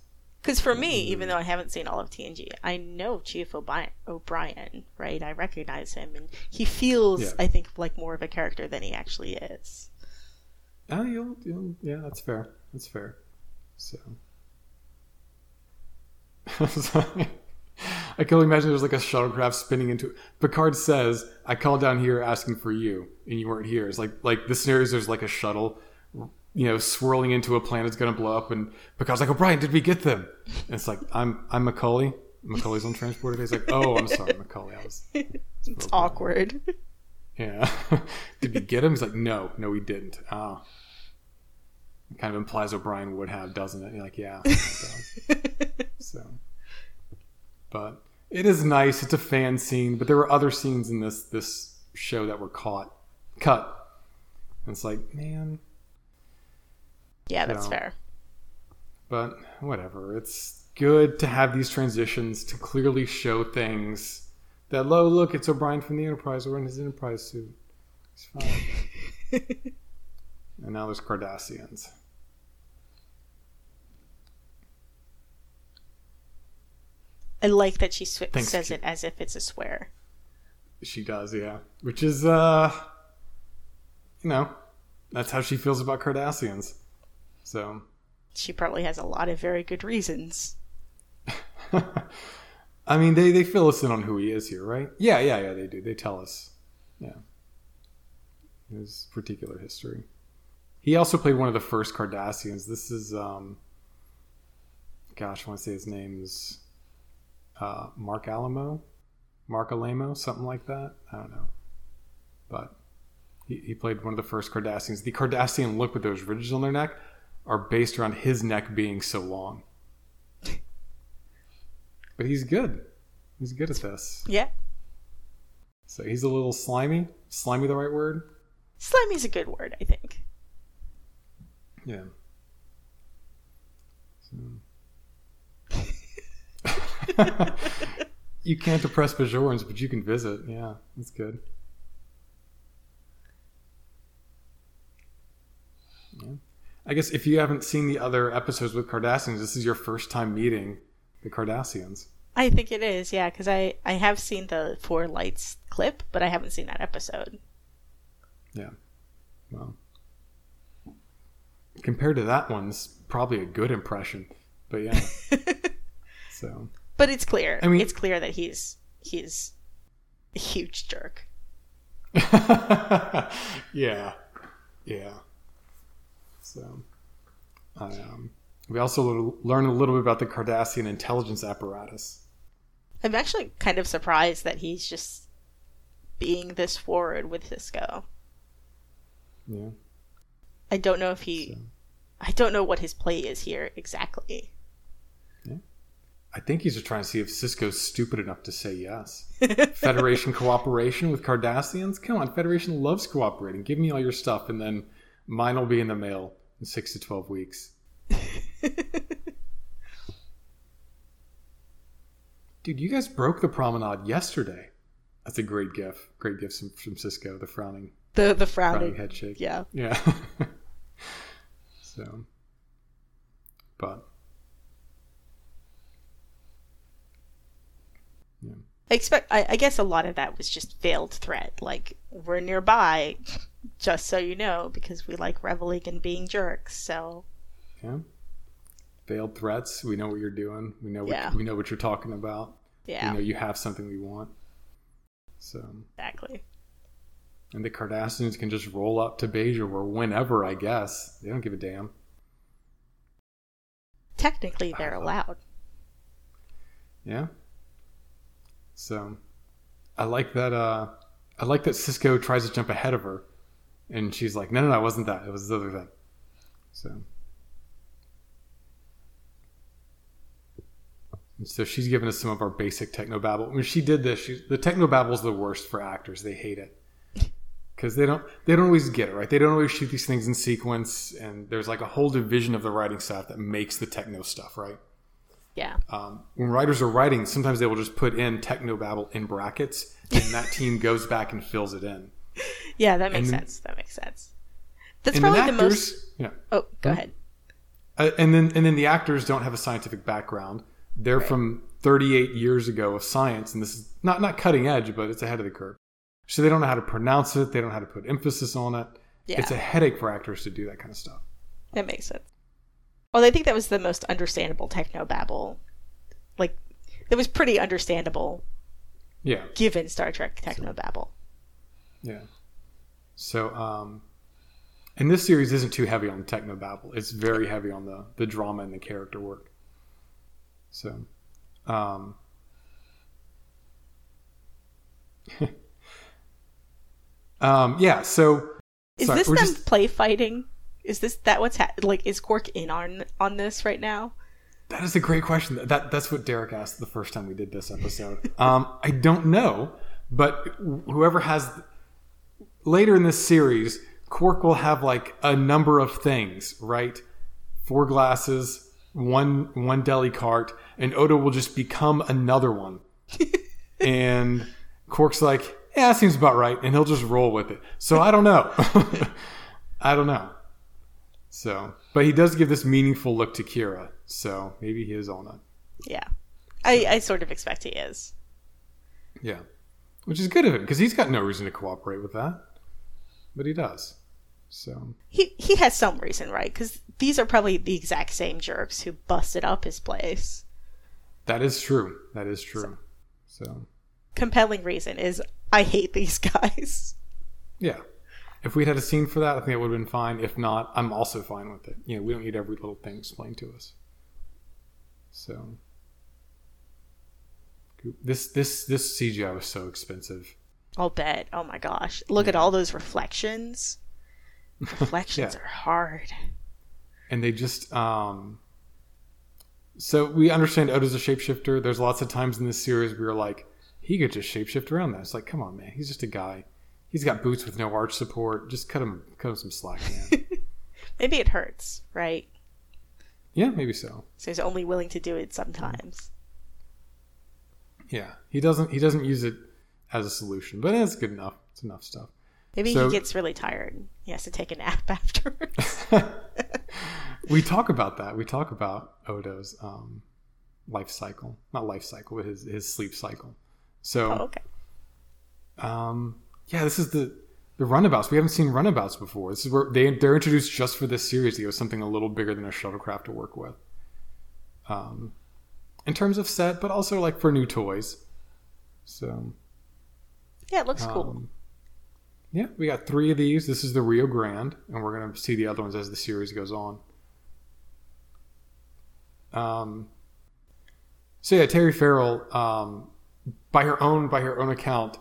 Because for me, mm-hmm. even though I haven't seen all of TNG, I know Chief O'Brien, right? I recognize him, and he feels, Yeah. I think, like more of a character than he actually is. Oh, you'll, you'll, yeah, that's fair. That's fair. So, I can only imagine there's like a shuttlecraft spinning into. Picard says, "I called down here asking for you, and you weren't here." It's like like the scenarios. There's like a shuttle, you know, swirling into a planet that's gonna blow up, and Picard's like, O'Brien, did we get them?" And it's like, "I'm I'm Mulcahy. Mulcahy's on transporter." He's like, "Oh, I'm sorry, Mulcahy. I was It's awkward. yeah. Did we get him? He's like, no, no, we didn't. Oh. It kind of implies O'Brien would have, doesn't it? You're like, yeah. so, but it is nice. It's a fan scene, but there were other scenes in this this show that were caught, cut. And it's like, man, yeah, that's No. fair. but whatever. It's good to have these transitions to clearly show things that, oh, look, it's O'Brien from the Enterprise. We're in his Enterprise suit. It's fine. and now there's Cardassians. I like that she sw- says it as if it's a swear. She does, yeah. Which is, uh, you know, that's how she feels about Cardassians. So, She probably has a lot of very good reasons. I mean, they, they fill us in on who he is here, right? Yeah, yeah, yeah, they do. They tell us. Yeah. His particular history. He also played one of the first Cardassians. This is, um, gosh, I want to say his name's uh, Marc Alaimo? Marc Alaimo? Something like that? I don't know. But he, he played one of the first Cardassians. The Cardassian look with those ridges on their neck are based around his neck being so long. But he's good. He's good at this. Yeah. So he's a little slimy. Slimy the right word? Slimy's a good word, I think. Yeah. So. you can't oppress Bajorans, but you can visit. Yeah, that's good. Yeah. I guess if you haven't seen the other episodes with Cardassians, this is your first time meeting the Cardassians. I think it is, yeah, because I, I have seen the Four Lights clip, but I haven't seen that episode. Yeah. Well, compared to that one's probably a good impression, but yeah. so But it's clear. I mean- it's clear that he's he's a huge jerk. yeah, yeah. So, um, we also learn a little bit about the Cardassian intelligence apparatus. I'm actually kind of surprised that he's just being this forward with Sisko. Yeah, I don't know if he. So- I don't know what his play is here exactly. I think he's just trying to see if Sisko's stupid enough to say yes. Federation cooperation with Cardassians? Come on, Federation loves cooperating. Give me all your stuff, and then mine will be in the mail in six to twelve weeks. Dude, you guys broke the promenade yesterday. That's a great gif. Great gif from, from Sisko, the frowning, The the frowning frowning. head shake. Yeah. Yeah. so, but yeah, I expect. I, I guess a lot of that was just failed threat. Like we're nearby, just so you know, because we like reveling and being jerks. So yeah. Veiled threats. We know what you're doing. We know what Yeah. we know what you're talking about. yeah, We know you have something we want. So, exactly. and the Cardassians can just roll up to Bajor or whenever, I guess. They don't give a damn. Technically, they're Uh, allowed. Yeah. So I like that uh I like that Sisko tries to jump ahead of her and she's like, No no no, it wasn't that. It was the other thing. So and so she's given us some of our basic technobabble. When she did this, she, the technobabble is the worst for actors. They hate it because they don't they don't always get it right. They don't always shoot these things in sequence, and there's like a whole division of the writing staff that makes the techno stuff right Yeah, um, when writers are writing, sometimes they will just put in technobabble in brackets, and that team goes back and fills it in. yeah, that makes And- sense. That makes sense. That's probably the actors, most. yeah, Oh, go ahead. Uh, and then and then the actors don't have a scientific background. They're from 38 years ago of science, and this is not not cutting edge, but it's ahead of the curve. So they don't know how to pronounce it. They don't know how to put emphasis on it. Yeah. It's a headache for actors to do that kind of stuff. That makes sense. Well, I think that was the most understandable techno babble. Like, it was pretty understandable Yeah, given Star Trek techno babble. Yeah. So, um, and this series isn't too heavy on the techno babble. It's very heavy on the the drama and the character work. So, um, um, yeah. So, Is sorry, this them just- play fighting? Is this that what's ha- like? Is Quark in on on this right now? That is a great question. That that's what Derek asked the first time we did this episode. Um, I don't know, but whoever has later in this series, Quark will have like a number of things, right? Four glasses, one one deli cart, and Odo will just become another one. and Quark's like, "Yeah, that seems about right," and he'll just roll with it. So I don't know. I don't know. So, but he does give this meaningful look to Kira. So maybe he is on it. Yeah, I I sort of expect he is. Yeah, which is good of him because he's got no reason to cooperate with that, but he does. So He he has some reason, right? Because these are probably the exact same jerks who busted up his place. that is true. That is true. So Compelling reason is I hate these guys. yeah, if we'd had a scene for that, I think it would have been fine. If not, I'm also fine with it. You know, we don't need every little thing explained to us. So this this this CGI was so expensive. I'll bet. Oh my gosh. Look at all those reflections. Reflections Yeah. are hard. and they just um so we understand Odo's a shapeshifter. There's lots of times in this series we were like, he could just shapeshift around that. It's like, come on, man, he's just a guy. He's got boots with no arch support. Just cut him, cut him some slack, man. Maybe it hurts, right? yeah, maybe so. So he's only willing to do it sometimes. Yeah, he doesn't, he doesn't use it as a solution, but it's good enough. It's enough stuff. Maybe So- he gets really tired. He has to take a nap afterwards. We talk about that. We talk about Odo's um, life cycle, not life cycle, but his his sleep cycle. So. oh, okay. Um, yeah, this is the the runabouts. We haven't seen runabouts before. This is where they they're introduced just for this series It was something a little bigger than a shuttlecraft to work with. Um, in terms of set, but also like for new toys. So Yeah, it looks cool. um, yeah, we got three of these. This is the Rio Grande, and we're gonna see the other ones as the series goes on. Um, so yeah, Terry Farrell, um, by her own by her own account,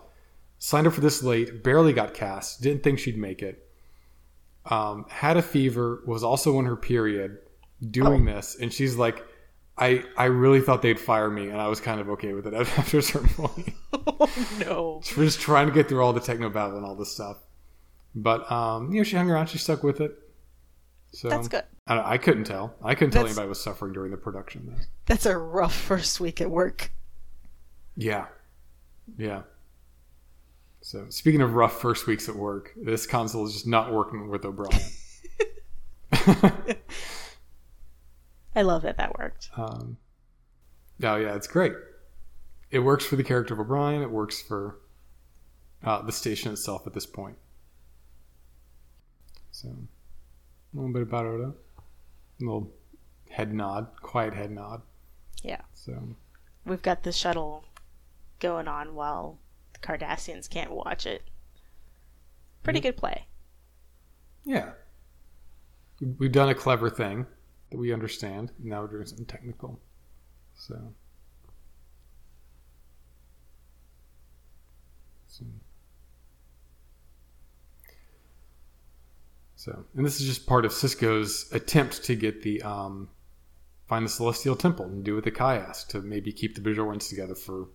signed up for this late, barely got cast, didn't think she'd make it. Um, had a fever, was also on her period, doing this, and she's like, "I I really thought they'd fire me, and I was kind of okay with it after a certain point." oh no. We're just trying to get through all the techno babble and all this stuff. But um, you know, she hung around. She stuck with it. So That's good. I, I couldn't tell. I couldn't tell anybody was suffering during the production. Though. That's a rough first week at work. Yeah, yeah. So speaking of rough first weeks at work, this console is just not working with O'Brien. I love that that worked. um, oh yeah, it's great. It works for the character of O'Brien. It works for uh, the station itself at this point. So, a little bit about Odo. A little head nod, quiet head nod. Yeah. So, We've got the shuttle going on while the Cardassians can't watch it. Pretty good play. yeah. We've done a clever thing that we understand. Now we're doing something technical. So, so, so and this is just part of Sisko's attempt to get the um, find the Celestial Temple and do what the Kai asked to maybe keep the Bajorans together for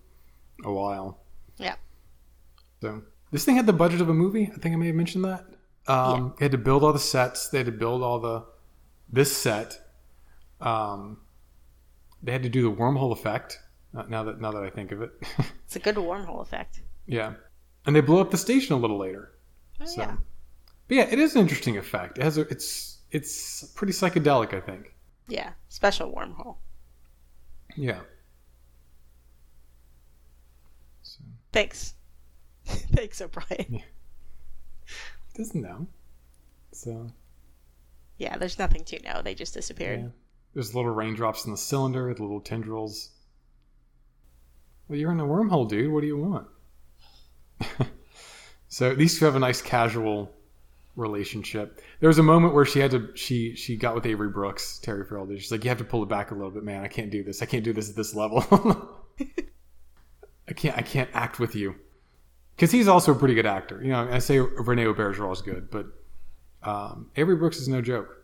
a while. Yeah. So this thing had the budget of a movie. I think I may have mentioned that. Um, They had to build all the sets. They had to build all the this set. Um, they had to do the wormhole effect. uh, Now that now that I think of it, It's a good wormhole effect. yeah, and they blew up the station a little later. Oh, So, yeah. but yeah, it is an interesting effect. It has a, it's it's pretty psychedelic. I think. Yeah, special wormhole. Yeah. So, Thanks. Thanks, O'Brien. doesn't know. So Yeah, there's nothing to know. They just disappeared. yeah. There's little raindrops in the cylinder, the little tendrils. Well, you're in a wormhole, dude. What do you want? so these two have a nice casual relationship. There was a moment where she had to she she got with Avery Brooks, Terry Farrell. She's like, you have to pull it back a little bit, man. I can't do this. I can't do this at this level. I can't I can't act with you because he's also a pretty good actor. You know, I say Rene Auberjonois is good, but um, Avery Brooks is no joke.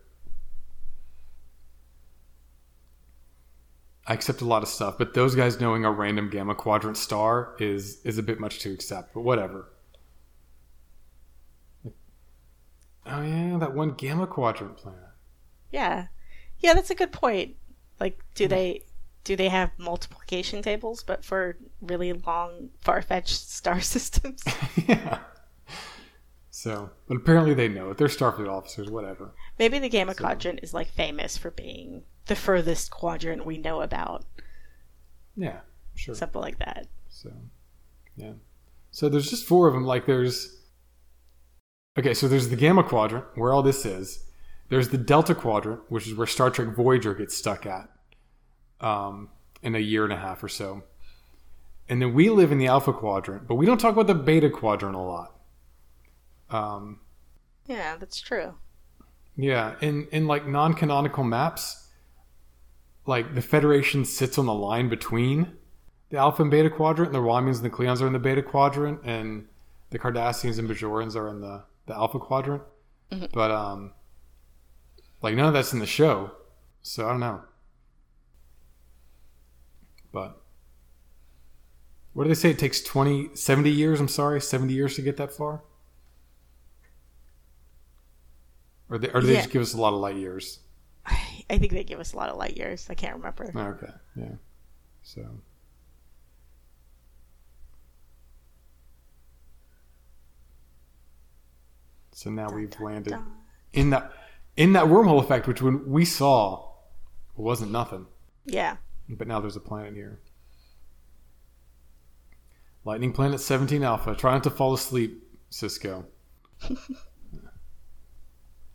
I accept a lot of stuff, but those guys knowing a random gamma quadrant star is is a bit much to accept. But whatever. Oh yeah, that one gamma quadrant planet. Yeah. Yeah, that's a good point. Like, do they do they have multiplication tables, but for really long, far fetched star systems? yeah. So, but apparently they know it. They're Starfleet officers, whatever. Maybe the Gamma Quadrant is like famous for being the furthest quadrant we know about. Yeah, sure. Something like that. So, yeah. So there's just four of them. Like there's. Okay, so there's the Gamma Quadrant, where all this is. There's the Delta Quadrant, which is where Star Trek Voyager gets stuck at um, in a year and a half or so. And then we live in the Alpha Quadrant, but we don't talk about the Beta Quadrant a lot. Um, Yeah, that's true. yeah, in, in like non canonical maps, like the Federation sits on the line between the Alpha and Beta Quadrant, and the Romulans and the Klingons are in the Beta Quadrant, and the Cardassians and Bajorans are in the, the Alpha Quadrant. But, um, like, none of that's in the show, so I don't know. But, what do they say? It takes 20, 70 years, I'm sorry, 70 years to get that far? Or, they, or do they Yeah. just give us a lot of light years? I think they give us a lot of light years. I can't remember. Ah, okay, yeah. So. So now we've landed dun. in that in that wormhole effect, which when we saw wasn't nothing, Yeah. but now there's a planet here. Lightning Planet 17 Alpha. Try not to fall asleep, Sisko.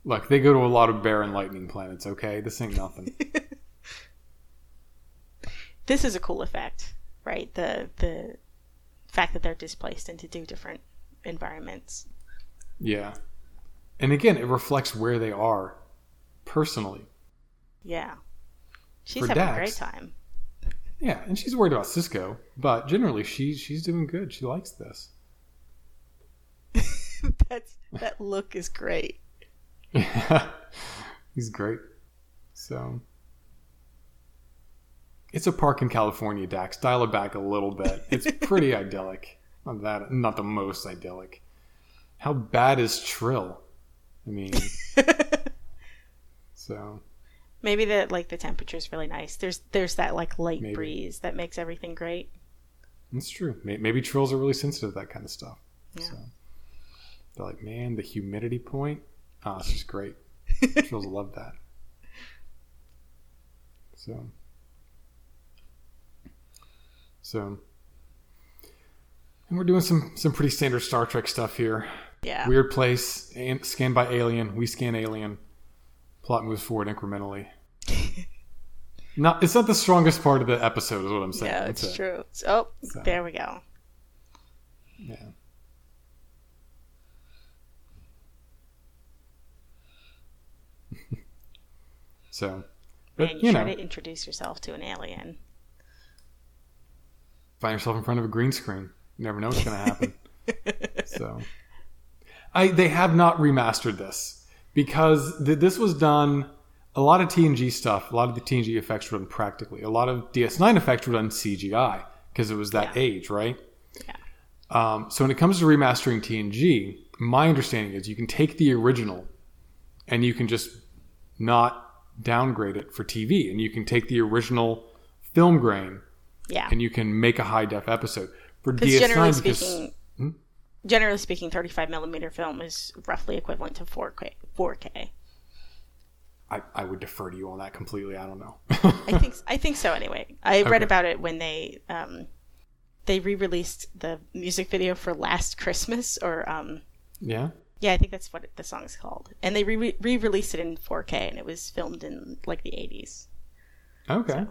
Look, they go to a lot of barren lightning planets, okay? This ain't nothing. This is a cool effect, right? The the fact that they're displaced into two different environments. Yeah. And again, it reflects where they are personally. Yeah. She's For having a great time. Yeah, and she's worried about Sisko, but generally she's she's doing good. She likes this. That's that look is great. He's great. So it's a park in California, Dax. Dial it back a little bit. It's pretty idyllic. Not that not the most idyllic. How bad is Trill? I mean so Maybe the like the temperature is really nice. There's there's that like light Maybe. breeze that makes everything great. That's true. May- Maybe trills are really sensitive to that kind of stuff. Yeah. So they're like, man, the humidity point. Ah, it's just great. trills love that. So, so, and we're doing some some pretty standard Star Trek stuff here. Yeah. Weird place, and scanned by alien. We scan alien. Plot moves forward incrementally. not, it's not the strongest part of the episode, is what I'm saying. yeah, That's it's it. true. Oh, So- there we go. Yeah. So, but Man, you you know, try to introduce yourself to an alien. find yourself in front of a green screen. You never know what's going to happen. so, I they have not remastered this because th- this was done. A lot of TNG stuff, a lot of the TNG effects were done practically. A lot of DS9 effects were done CGI because it was that Yeah. age, right? Yeah. Um, so when it comes to remastering TNG, my understanding is you can take the original and you can just not downgrade it for TV, and you can take the original film grain Yeah. and you can make a high def episode for Because DS9 generally because speaking, Hmm? generally speaking, 35 millimeter film is roughly equivalent to 4K. 4K. I, I would defer to you on that completely. I don't know. I think I think so. Anyway, I read about it when they um, they re-released the music video for Last Christmas, or um, yeah. Yeah, I think that's what the song's called, and they re- re-released it in 4K, and it was filmed in like the 80s. Okay.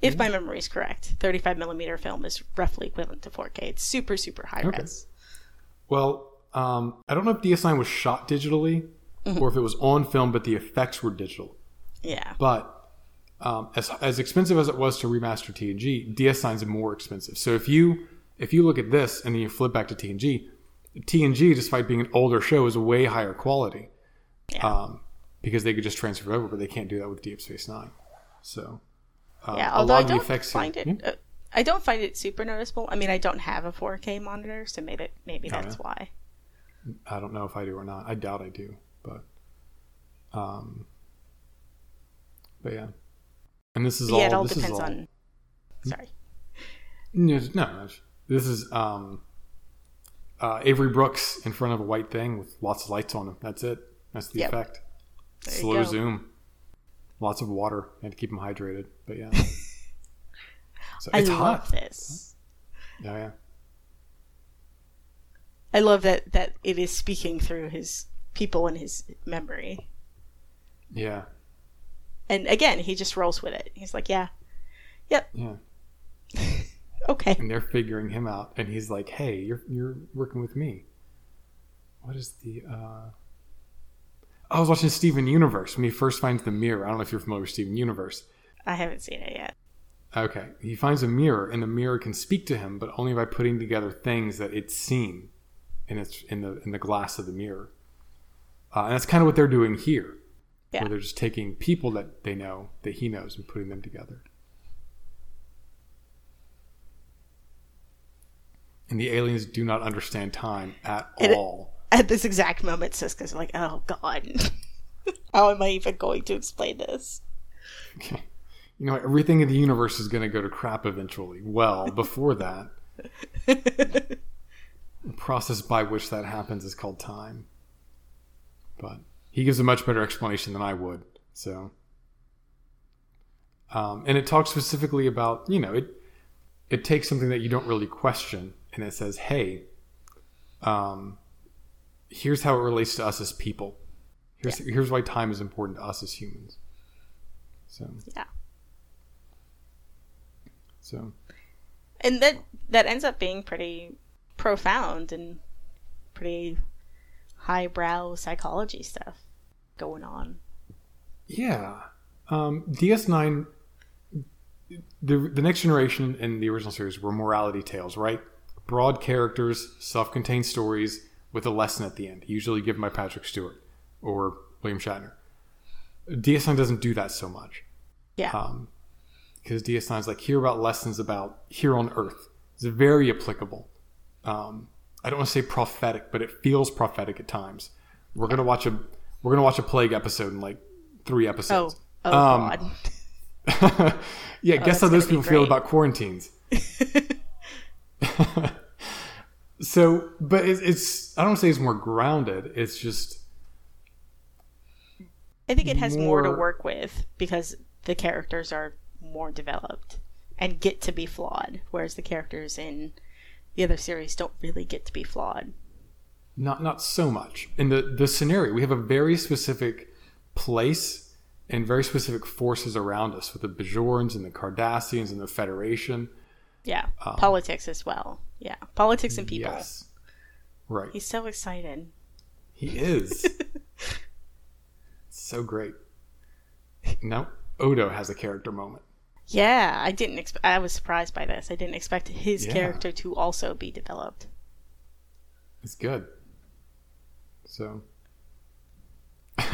If my memory is correct, 35 millimeter film is roughly equivalent to 4K. It's super super high Okay. res. Well, um, I don't know if DS9 was shot digitally or if it was on film, but the effects were digital. Yeah, But um, as as expensive as it was to remaster TNG, DS9 is more expensive. So if you if you look at this and then you flip back to TNG, TNG, despite being an older show, is a way higher quality. Yeah. Um, because they could just transfer over, but they can't do that with Deep Space Nine. So um, yeah. a Although lot I of the don't effects here- find it. Hmm? Uh, I don't find it super noticeable. I mean, I don't have a 4K monitor, so maybe maybe Oh, that's yeah. why. I don't know if I do or not. I doubt I do, but um, but yeah. And this is But all. yeah, it all this depends all, on. Sorry. No, no, this is um, uh, Avery Brooks in front of a white thing with lots of lights on him. That's it. That's the Yep. effect. There Slow zoom. Lots of water and to keep him hydrated. But yeah. So I it's love hot. this. Oh yeah. I love that that it is speaking through his people and his memory. Yeah. And again, he just rolls with it. He's like, "Yeah, Yep. Yeah. okay." and they're figuring him out. And he's like hey you're you're working with me. What is the uh i was watching steven universe when he first finds the mirror. I don't know if you're familiar with steven universe. I haven't seen it yet. okay. He finds a mirror and the mirror can speak to him but only by putting together things that it's seen in its in the in the glass of the mirror. Uh, and that's kind of what they're doing here. Yeah. where they're just taking people that they know that he knows and putting them together and the aliens do not understand time at And all. At this exact moment, Sisko's like, "Oh God, how am I even going to explain this?" Okay. You know, everything in the universe is going to go to crap eventually. Well, before that, the process by which that happens is called time. But he gives a much better explanation than I would. So, um, and it talks specifically about you know it. It takes something that you don't really question, and it says, "Hey, um, here's how it relates to us as people. Here's here's why time is important to us as humans." So, Yeah. so and that that ends up being pretty profound and pretty highbrow psychology stuff going on. Yeah. Um, DS9, the, the next generation in the original series were morality tales, right? Broad characters, self contained stories with a lesson at the end, usually given by Patrick Stewart or William Shatner. DS9 doesn't do that so much. Yeah. Um, because DS9 is like, hear about lessons about here on Earth. It's very applicable. Um, I don't want to say prophetic, but it feels prophetic at times. We're gonna watch a we're gonna watch a plague episode in like three episodes. oh Um, God. yeah, guess how those people be feel about quarantines. so, but it's, it's I don't say it's more grounded. It's just I think it has more, to work with because the characters are more developed and get to be flawed, whereas the characters in the other series don't really get to be flawed. not not so much in the the scenario. We have a very specific place and very specific forces around us with the Bajorans and the Cardassians and the Federation. Yeah, um, politics as well. Yeah, politics and people. Yes, right. He's so excited. He is. so great. Now, Odo has a character moment. Yeah, I didn't. Exp- I was surprised by this. I didn't expect his Yeah. character to also be developed. It's good. So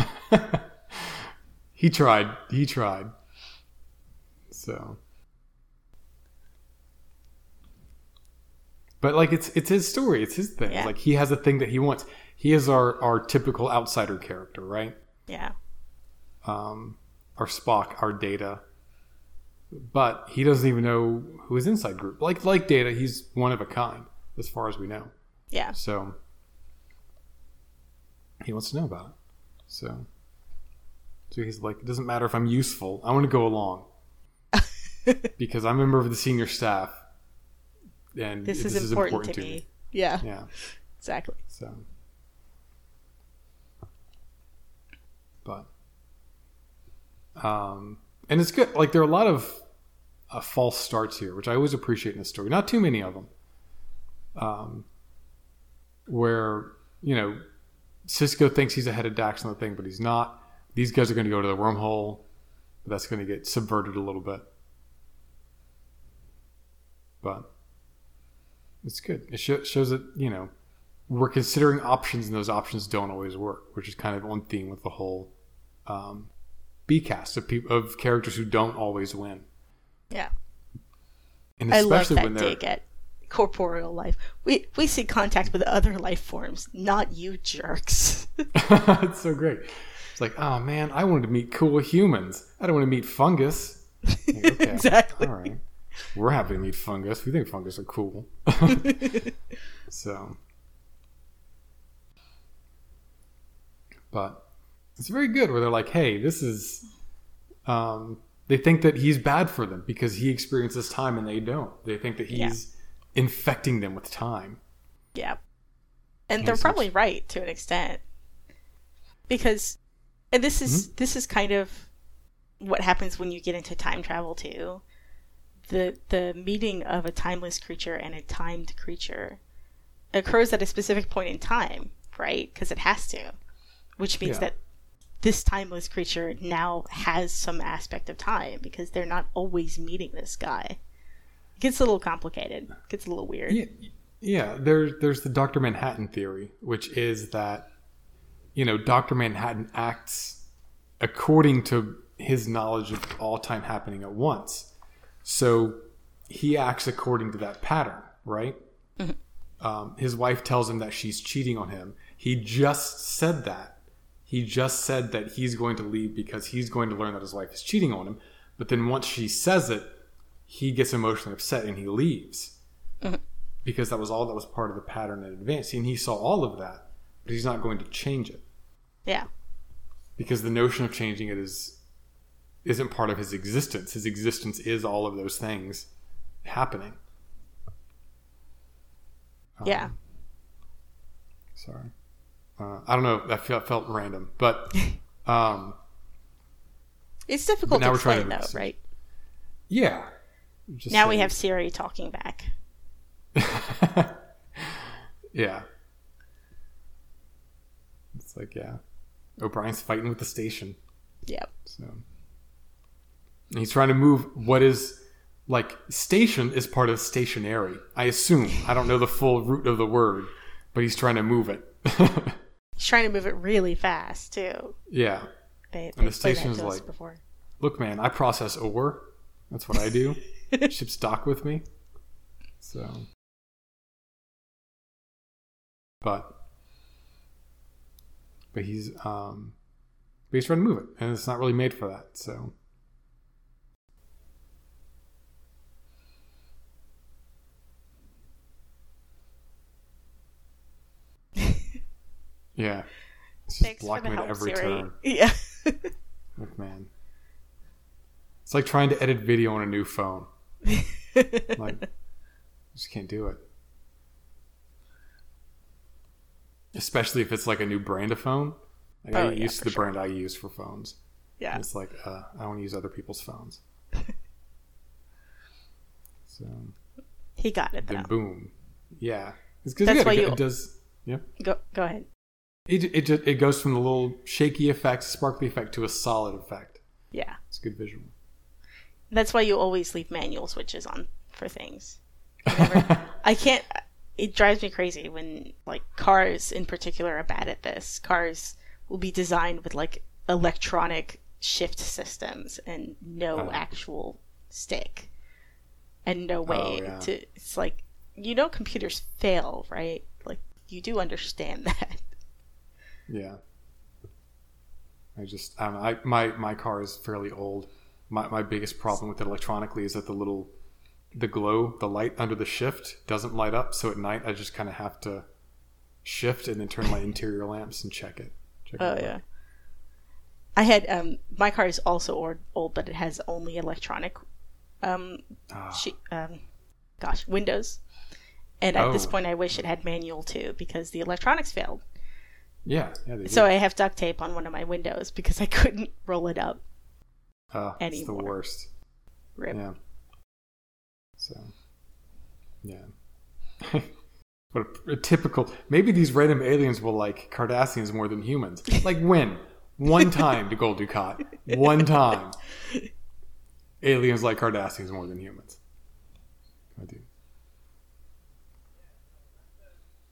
he tried. He tried. So But like it's it's his story, it's his thing. Yeah. Like he has a thing that he wants. He is our our typical outsider character, right? Yeah, Um our Spock, our Data. But he doesn't even know who his inside group. Like like Data, he's one of a kind as far as we know. yeah. So, So, he wants to know about it. So, So he's like, it doesn't matter if I'm useful. I want to go along because I'm a member of the senior staff, and This, is, important to me. Yeah, Yeah. exactly. So, but, um, and it's good. Like there are a lot of uh, false starts here, which I always appreciate in a story. Not too many of them. Um, where you know Sisko thinks he's ahead of Dax on the thing, but he's not. These guys are going to go to the wormhole. But that's going to get subverted a little bit. But it's good. It sho- shows that you know we're considering options, and those options don't always work, which is kind of on theme with the whole um, B cast of people of characters who don't always win, Yeah, and I love especially that when they're dig at corporeal life. We we see contact with other life forms, not you jerks. it's so great. It's like, oh man, I wanted to meet cool humans. I don't want to meet fungus. Like, okay, Exactly. All right. We're happy to meet fungus. We think fungus are cool. so, but it's very good where they're like, hey, this is. Um, they think that he's bad for them because he experiences time and they don't. They think that he's infecting them with time. Yeah. And they're probably right to an extent. Because and this is this is kind of what happens when you get into time travel too. The the meeting of a timeless creature and a timed creature occurs at a specific point in time, right? Because it has to. Which means Yeah. that this timeless creature now has some aspect of time because they're not always meeting this guy. It gets a little complicated. It gets a little weird. Yeah, yeah. There's there's the Doctor Manhattan theory, which is that you know Doctor Manhattan acts according to his knowledge of all time happening at once. So he acts according to that pattern, right? Um, his wife tells him that she's cheating on him. He just said that. He just said that he's going to leave because he's going to learn that his wife is cheating on him. But then once she says it, he gets emotionally upset and he leaves because that was all that was part of the pattern in advance. And he saw all of that, but he's not going to change it Yeah. because the notion of changing it is isn't part of his existence. His existence is all of those things happening. Um, Yeah. Sorry, uh, I don't know. That felt, felt random, but um, It's difficult now to we're trying to- though, right? yeah. Just Now we have Siri talking back. yeah. It's like yeah, O'Brien's fighting with the station. Yep. So and he's trying to move what is like station is part of stationary. I assume. I don't know the full root of the word, but he's trying to move it. He's trying to move it really fast too. yeah. They, And the station's like-. Look, man, I process ore. That's what I do. Ship stock with me. So but but he's um but he's trying to move it and it's not really made for that, so Yeah. It's just Thanks for the me at every Siri. turn. Yeah. Look, man. It's like trying to edit video on a new phone. Like, you just can't do it. Especially if it's like a new brand of phone. Like I Oh, get yeah, used to for the brand I use for phones. yeah. And it's like uh, I don't want to use other people's phones. so He got it then though. boom, yeah. It's because That's it, why it, you- it does. Yeah. Go go ahead. It it just, it goes from the little shaky effect, sparkly effect to a solid effect. Yeah. It's good visual. That's why you always leave manual switches on for things. I never- I can't. It drives me crazy when like cars in particular are bad at this. Cars will be designed with like electronic shift systems and no Oh. actual stick, and no oh, way Oh, yeah. to. It's like you know computers fail, right? Like you do understand that. Yeah. I just I, don't know, I my my car is fairly old. My my biggest problem with it electronically is that the little the glow, the light under the shift doesn't light up, so at night I just kind of have to shift and then turn my interior lamps and check it. Check Oh it yeah. I had um my car is also old, but it has only electronic um Ah, she, um gosh windows. And at this Oh. point, I wish it had manual too because the electronics failed. Yeah, yeah. They So do. I have duct tape on one of my windows because I couldn't roll it up. Ah, it's the worst. Rip. Yeah. So, yeah. but a, a typical. Maybe these random aliens will like Cardassians more than humans. Like when? One time to Gul Dukat. One time. Aliens like Cardassians more than humans. I do.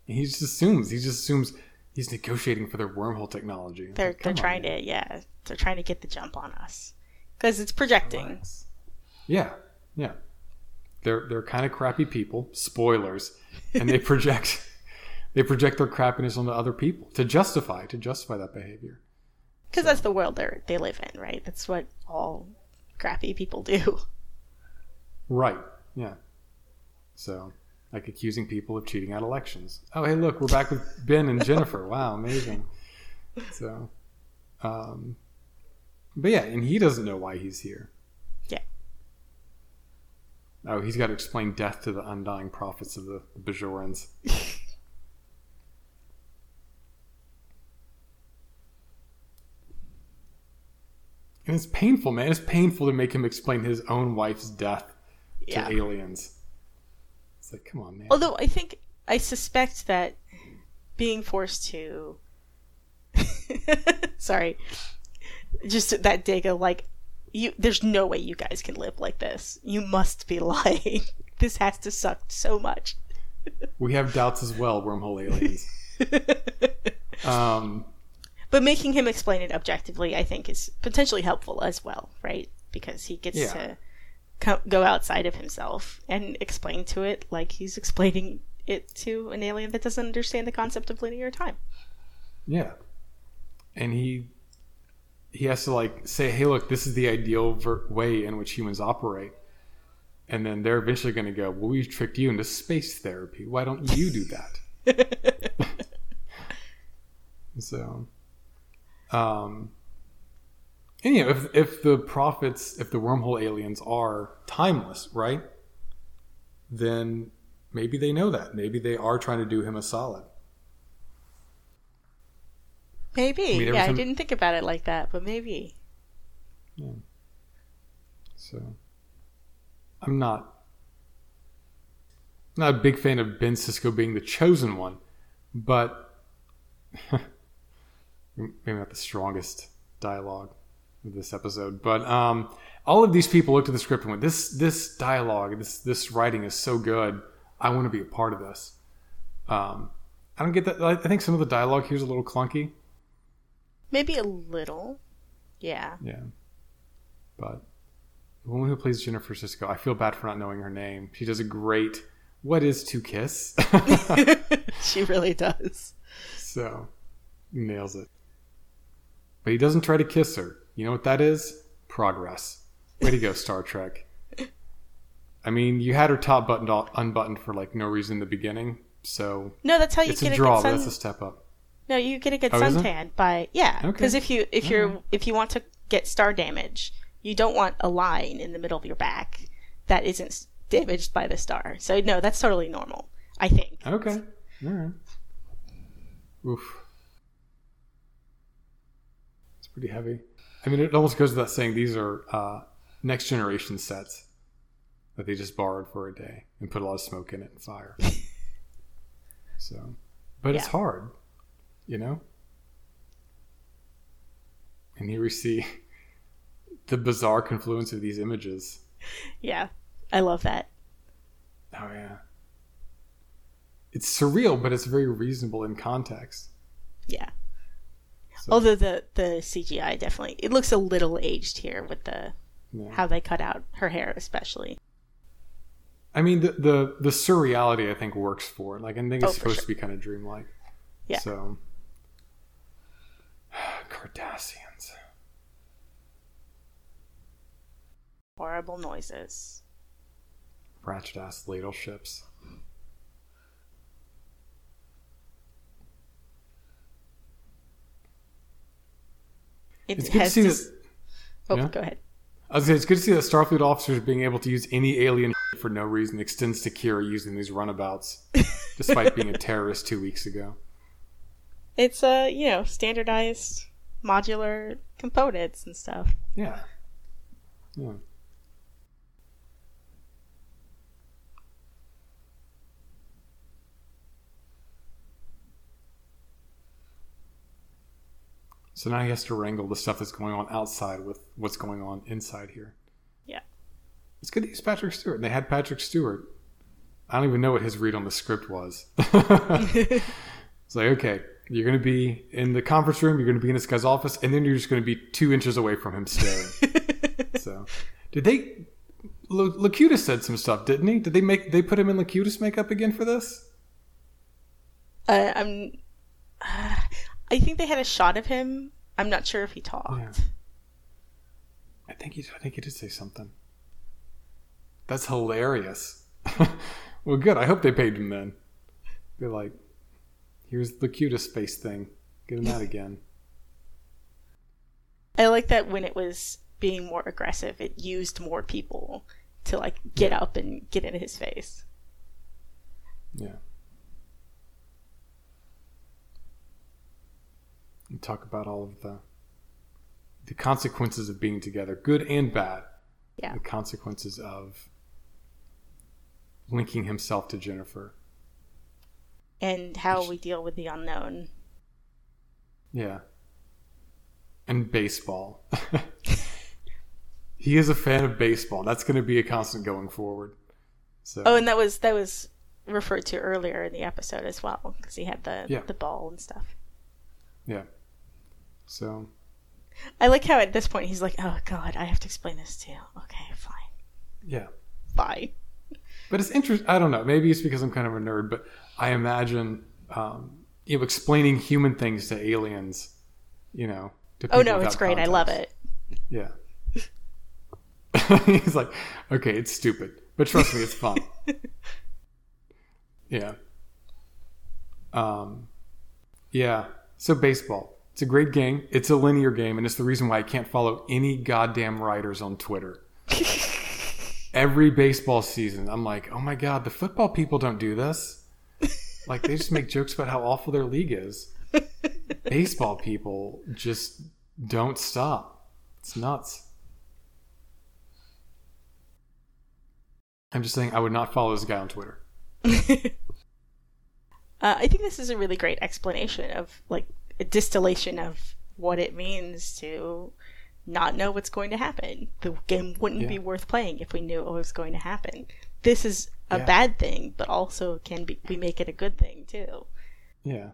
He just assumes. He just assumes he's negotiating for their wormhole technology. They're like, they're trying man. to yeah they're trying to get the jump on us because it's projecting. Relax. Yeah, yeah. They're they're kind of crappy people. Spoilers, and they project they project their crappiness onto other people to justify to justify that behavior. Because that's the world they they live in, right? That's what all crappy people do. Right. Yeah. So, like accusing people of cheating at elections. Oh, hey, look, we're back with Ben and Jennifer. Wow, amazing. So, um, but yeah, and he doesn't know why he's here. Yeah. Oh, he's got to explain death to the undying prophets of the Bajorans. And it's painful, man. It's painful to make him explain his own wife's death to aliens. It's like, come on, man. Although I think I suspect that being forced to sorry, just that dig of like you. There's no way you guys can live like this. You must be lying. this has to suck so much. we have doubts as well, wormhole aliens. um, But making him explain it objectively, I think, is potentially helpful as well, right? Because he gets Yeah. to co- go outside of himself and explain to it like he's explaining it to an alien that doesn't understand the concept of linear time. yeah, and he he has to like say, "Hey, look, this is the ideal ver- way in which humans operate." And then they're eventually going to go, "Well, we've tricked you into space therapy. Why don't you do that?" So, um, and you know, if if the prophets, if the wormhole aliens are timeless, right? Then maybe they know that. Maybe they are trying to do him a solid. Maybe. mean, every yeah, I didn't think about it like that, but maybe. Yeah. So, I'm not not a big fan of Ben Sisko being the chosen one, but maybe not the strongest dialogue this episode. But um, all of these people looked at the script and went, "This this dialogue, this this writing is so good. I want to be a part of this." Um, I don't get that. I think some of the dialogue here is a little clunky. Maybe a little. Yeah. Yeah. But the woman who plays Jennifer Sisko, I feel bad for not knowing her name. She does a great what is to kiss? she really does. so nails it. But he doesn't try to kiss her. You know what that is? Progress. Way to go, Star Trek. I mean, you had her top buttoned all, unbuttoned for like no reason in the beginning, so No, that's how you it's get a a draw, sun. that's a step up. No, you get a good Oh, suntan by yeah. Okay. Because if you if you're if you want to get star damage, you don't want a line in the middle of your back that isn't damaged by the star. So no, that's totally normal. I think. Okay. All right. Oof. It's pretty heavy. I mean, it almost goes without saying these are uh, next generation sets that they just borrowed for a day and put a lot of smoke in it and fire. so, but it's hard, you know? And here we see the bizarre confluence of these images. Yeah, I love that. Oh yeah. It's surreal, but it's very reasonable in context. Yeah. So, Although the the CGI definitely it looks a little aged here with the yeah. how they cut out her hair especially. I mean, the, the the surreality I think works for it. Like, I think it's Oh, supposed sure. to be kind of dreamlike. Yeah. So, Cardassians. Horrible noises. Ratchet ass ladle ships. It It's good to see that. Oh, Yeah? go ahead. I was say, it's good to see that Starfleet officers being able to use any alien for no reason extends to Kira using these runabouts, despite being a terrorist two weeks ago. It's uh, you know, standardized modular components and stuff. Yeah. Yeah. So now he has to wrangle the stuff that's going on outside with what's going on inside here. Yeah. It's good to use Patrick Stewart. And they had Patrick Stewart. I don't even know what his read on the script was. it's like, okay, you're going to be in the conference room, you're going to be in this guy's office, and then you're just going to be two inches away from him staring. so, did they? L- Locutus said some stuff, didn't he? Did they make? They put him in Locutus makeup again for this? Uh, I'm. Uh, I think they had a shot of him. I'm not sure if he talked. Yeah. I think he. I think he did say something. That's hilarious. well, good. I hope they paid him then. They're like, here's the cutest face thing. Get him that again. I like that when it was being more aggressive, it used more people to like get up and get in his face. Yeah. And talk about all of the the consequences of being together, good and bad. Yeah. The consequences of linking himself to Jennifer. And how we deal with the unknown. Yeah. And baseball. he is a fan of baseball. That's going to be a constant going forward. So Oh, and that was that was referred to earlier in the episode as well because he had the Yeah. the ball and stuff. yeah. So I like how at this point he's like, "Oh God, I have to explain this to you." Okay, fine, yeah. fine. But it's interesting. I don't know. Maybe it's because I'm kind of a nerd, but I imagine um, you know explaining human things to aliens. You know. To Oh no, it's great. I love it. Yeah. He's like, okay, it's stupid, but trust me, it's fun. yeah. Um, yeah. So baseball, it's a great game. It's a linear game, and it's the reason why I can't follow any goddamn writers on Twitter. Every baseball season, I'm like, oh my god, the football people don't do this. Like they just make jokes about how awful their league is. Baseball people just don't stop. It's nuts. I'm just saying I would not follow this guy on Twitter. Uh, I think this is a really great explanation of like a distillation of what it means to not know what's going to happen. The game wouldn't Yeah. be worth playing if we knew what was going to happen. This is a Yeah. bad thing, but also can be we make it a good thing too. Yeah.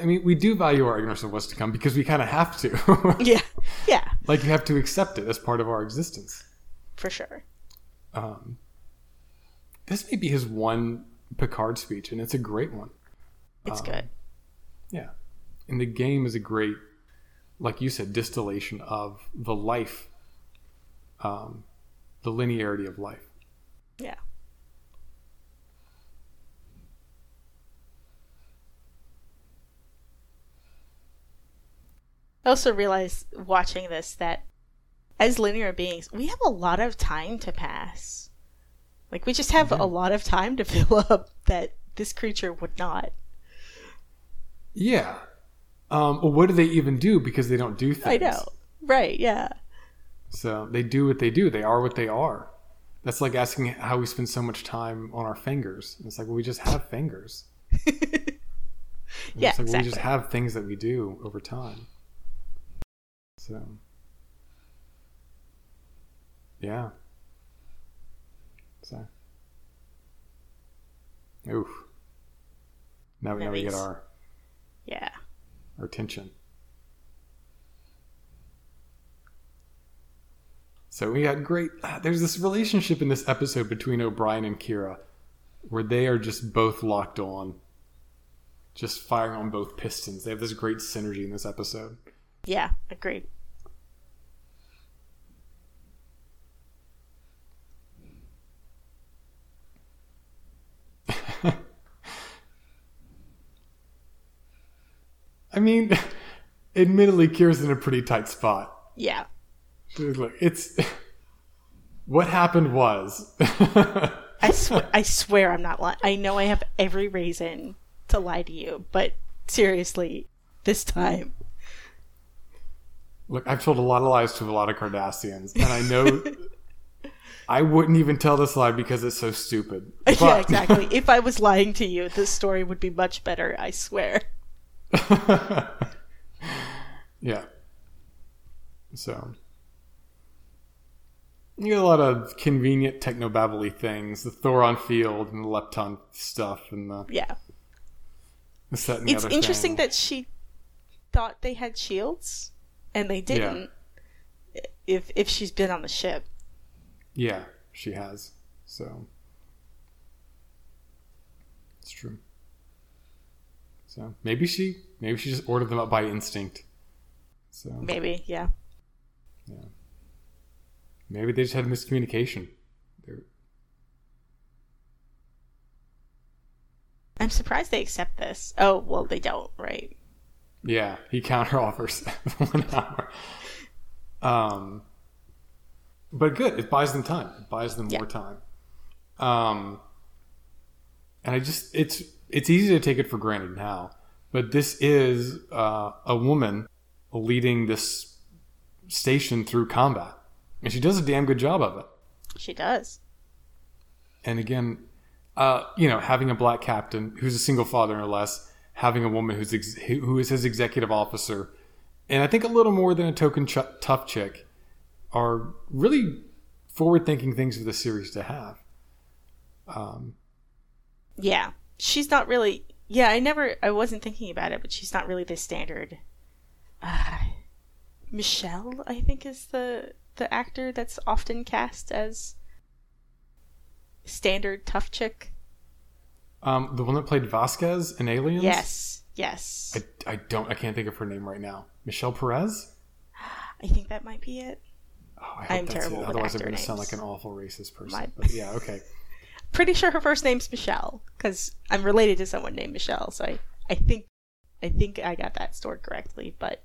I mean, we do value our ignorance of what's to come because we kind of have to. Yeah, yeah, like, you have to accept it as part of our existence. for sure. Um, this may be his one Picard speech, and it's a great one. It's Um, good. Yeah. And the game is a great, like you said, distillation of the life, um, the linearity of life. Yeah. I also realized watching this that as linear beings, we have a lot of time to pass. Like we just have a lot of time to fill up that this creature would not. Yeah. Um, well, what do they even do? Because they don't do things. I know. Right, yeah. So they do what they do. They are what they are. That's like asking how we spend so much time on our fingers. It's like, well, we just have fingers. yeah, it's like, well, exactly. we just have things that we do over time. So, yeah. So, oof. Now, we, now we get our, yeah. Our tension. So we had great. ah, There's this relationship in this episode between O'Brien and Kira, where they are just both locked on, just firing on both pistons. They have this great synergy in this episode. Yeah, agreed. I mean, admittedly, Kira's in a pretty tight spot. Yeah. Look, it's what happened was I swear, I swear I'm not lying. I know I have every reason to lie to you, but seriously, this time. look. I've told a lot of lies to a lot of Cardassians, and I know I wouldn't even tell this lie because it's so stupid. yeah, exactly. if I was lying to you, this story would be much better, I swear. yeah. So you get a lot of convenient technobabbly things, the Thoron field and the Lepton stuff and the, Yeah. and It's interesting thing. that she thought they had shields and they didn't. If if she's been on the ship. Yeah, she has. So it's true. So maybe she maybe she just ordered them up by instinct. So Maybe, yeah. Yeah. maybe they just had miscommunication. They're, I'm surprised they accept this. Oh, well they don't, right? yeah, he counter offers one hour. Um, but good. It buys them time. It buys them Yeah. more time. Um, and I just it's it's easy to take it for granted now, but this is uh, a woman leading this station through combat, and she does a damn good job of it. She does. And again, uh, you know, having a black captain who's a single father no less, having a woman who's ex- who is his executive officer, and I think a little more than a token ch- tough chick, are really forward-thinking things for the series to have. Um, Yeah. She's not really Yeah, I never I wasn't thinking about it, but she's not really the standard uh, Michelle, I think is the the actor that's often cast as standard tough chick. um, the one that played Vasquez in Aliens. Yes. Yes. I, I don't. I can't think of her name right now. Michelle Perez. I think that might be it. Oh, I that's terrible it. Otherwise, I'm going to sound like an awful racist person. My- But yeah, okay. Pretty sure her first name's Michelle because I'm related to someone named Michelle, so I I think I think I got that stored correctly, but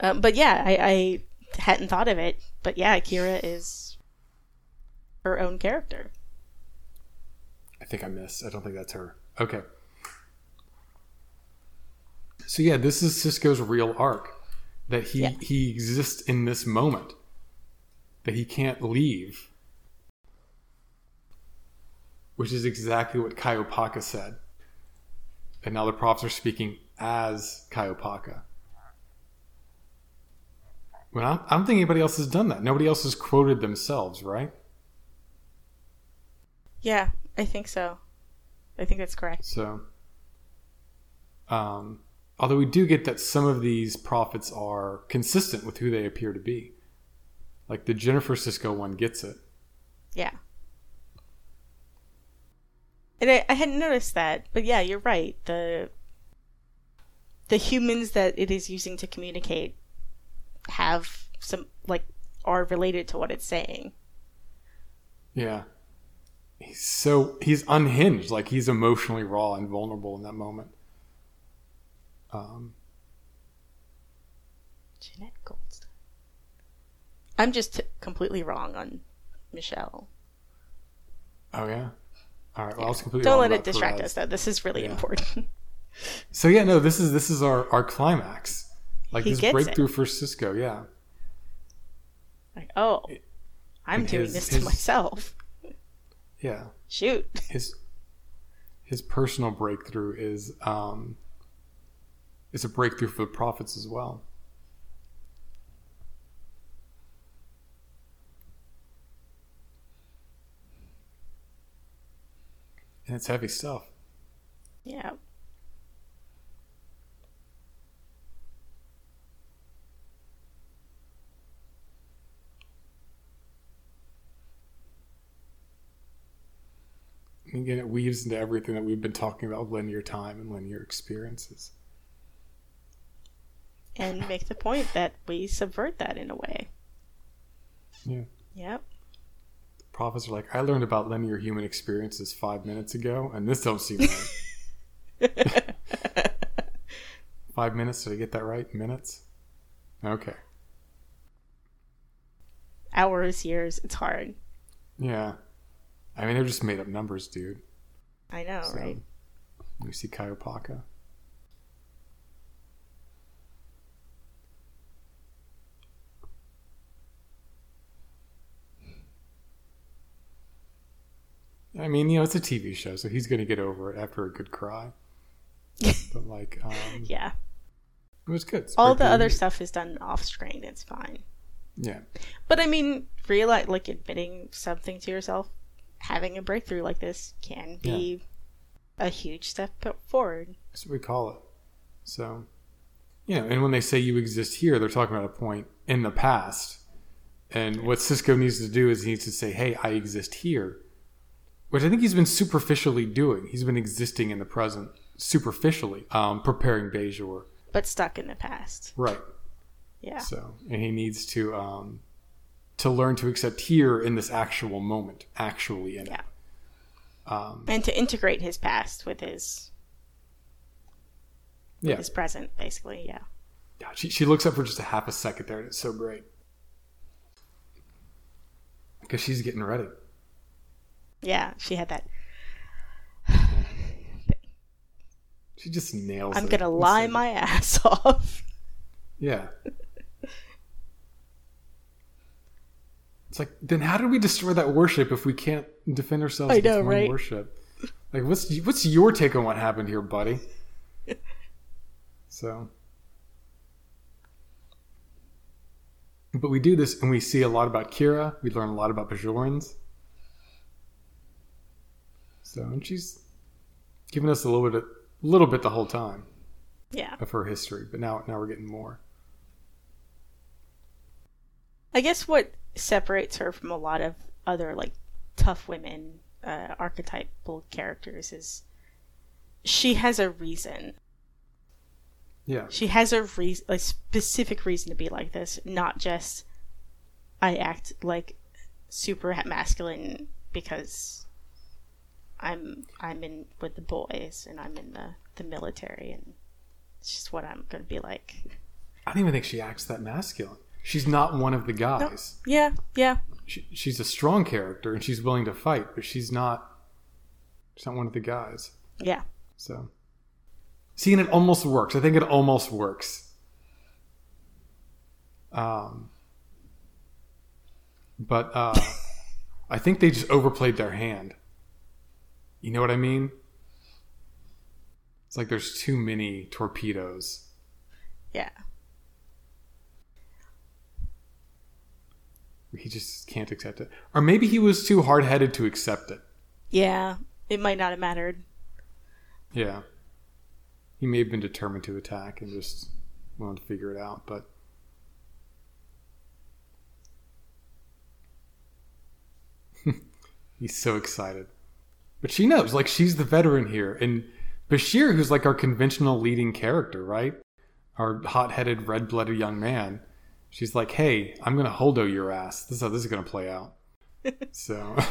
um, but yeah, I, I hadn't thought of it, but yeah, Kira is her own character. I think I missed. I don't think that's her. Okay. So yeah, this is Sisko's real arc. That he Yeah. he exists in this moment. That he can't leave. Which is exactly what Kai Opaka said. And now the prophets are speaking as Kai Opaka. Well, I don't- think anybody else has done that. Nobody else has quoted themselves, right? Yeah, I think so. I think that's correct. So, um, although we do get that some of these prophets are consistent with who they appear to be, like the Jennifer Sisko one gets it. Yeah. And I, I hadn't noticed that, but yeah, you're right. The the humans that it is using to communicate have some like are related to what it's saying. Yeah, he's so he's unhinged, like he's emotionally raw and vulnerable in that moment. Um, Jenette Goldstein. I'm just completely wrong on Michelle. oh yeah. All right. Well, I was completely Don't let it distract Perez. us though. This is really Yeah. important. So yeah, no, this is this is our our climax, like He this breakthrough for Sisko. Yeah. like, oh, I'm doing his- this his- to myself. Yeah. Shoot. his his personal breakthrough is um is a breakthrough for the prophets as well. And it's heavy stuff. Yeah. And again, it weaves into everything that we've been talking about linear time and linear experiences. And make the point that we subvert that in a way. Yeah. Yep. Prophets are like, I learned about linear human experiences five minutes ago, and this don't seem right. Five minutes? Did I get that right? Minutes? Okay. Hours, years. It's hard. Yeah. I mean, they're just made up numbers, dude. I know, So, right? We see I mean, you know, it's a TV show, so he's going to get over it after a good cry. but like, um, Yeah. it was good. It's All the other stuff is done off screen. It's fine. Yeah, But I mean, realize like admitting something to yourself, having a breakthrough like this can be a huge step forward. that's what we call it. So, you know, and when they say you exist here, they're talking about a point in the past. And what Sisko needs to do is he needs to say, "Hey, I exist here," which I think he's been superficially doing. He's been existing in the present superficially, um, preparing Bajor. But stuck in the past. Right. Yeah. So, and he needs to um, to learn to accept here in this actual moment, actually in it. Yeah. Um, And to integrate his past with his yeah. his present, basically. Yeah. God, she she looks up for just a half a second there, and it's so great because she's getting ready. Yeah. She had that. She just nails it. I'm it. gonna It's lie my ass off. Yeah. It's like, then how do we destroy that worship if we can't defend ourselves I know, right? worship? Like, what's what's your take on what happened here, buddy? so, but we do this, and we see a lot about Kira. We learn a lot about Bajorans. So, and she's given us a little bit, a little bit the whole time Yeah. of her history, but now, now we're getting more. I guess what separates her from a lot of other like tough women uh, archetypal characters is she has a reason. Yeah. She has a reason, a specific reason to be like this, not just I act like super masculine because I'm I'm in with the boys and I'm in the the military and it's just what I'm going to be like. I don't even think she acts that masculine. She's not one of the guys. Yeah, yeah. She, she's a strong character and she's willing to fight, but she's not. She's not one of the guys. Yeah. So, see, and it almost works. I think it almost works. Um, but uh, I think they just overplayed their hand. You know what I mean? It's like there's too many torpedoes. Yeah. He just can't accept it. Or maybe he was too hard headed to accept it. Yeah. It might not have mattered. Yeah. He may have been determined to attack and just wanted to figure it out, but. He's so excited. But she knows, like, she's the veteran here. And Bashir, who's like our conventional leading character, right? Our hot headed, red blooded young man. She's like, hey, I'm going to holdo your ass. This is how this is going to play out. so.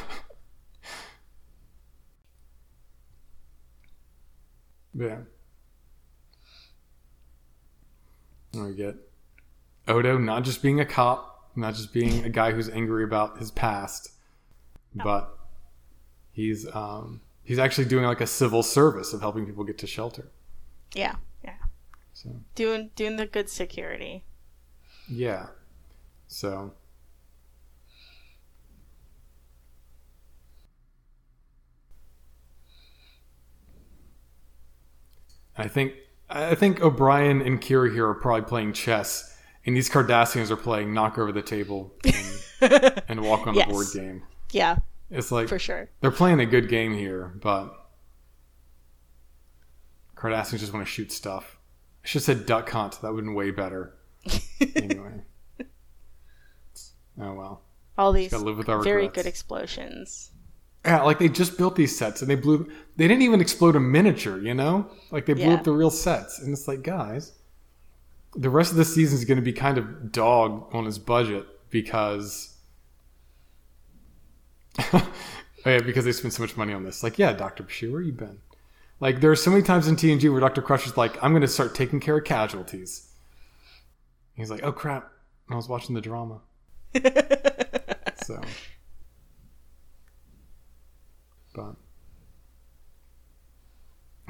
yeah. We get Odo not just being a cop, not just being a guy who's angry about his past, but he's um, he's actually doing like a civil service of helping people get to shelter. Yeah. Yeah. So Doing doing the good security. yeah, so I think I think O'Brien and Kira here are probably playing chess, and these Cardassians are playing knock over the table and, and walk on Yes. the board game. Yeah, It's like for sure. they're playing a good game here, but Cardassians just want to shoot stuff. I should have said duck hunt. That would have been way better. anyway. Oh well. All these gotta live with our very good explosions. Yeah, like they just built these sets and they blew. They didn't even explode a miniature, you know. Like they blew Yeah. up the real sets, and it's like, guys, the rest of the season is going to be kind of dog on his budget because, oh yeah, because they spent so much money on this. Like, yeah, Doctor Bashir, where you been? Like there are so many times in TNG where Doctor Crusher's like, "I'm going to start taking care of casualties." He's like, "Oh crap!" I was watching the drama. so, but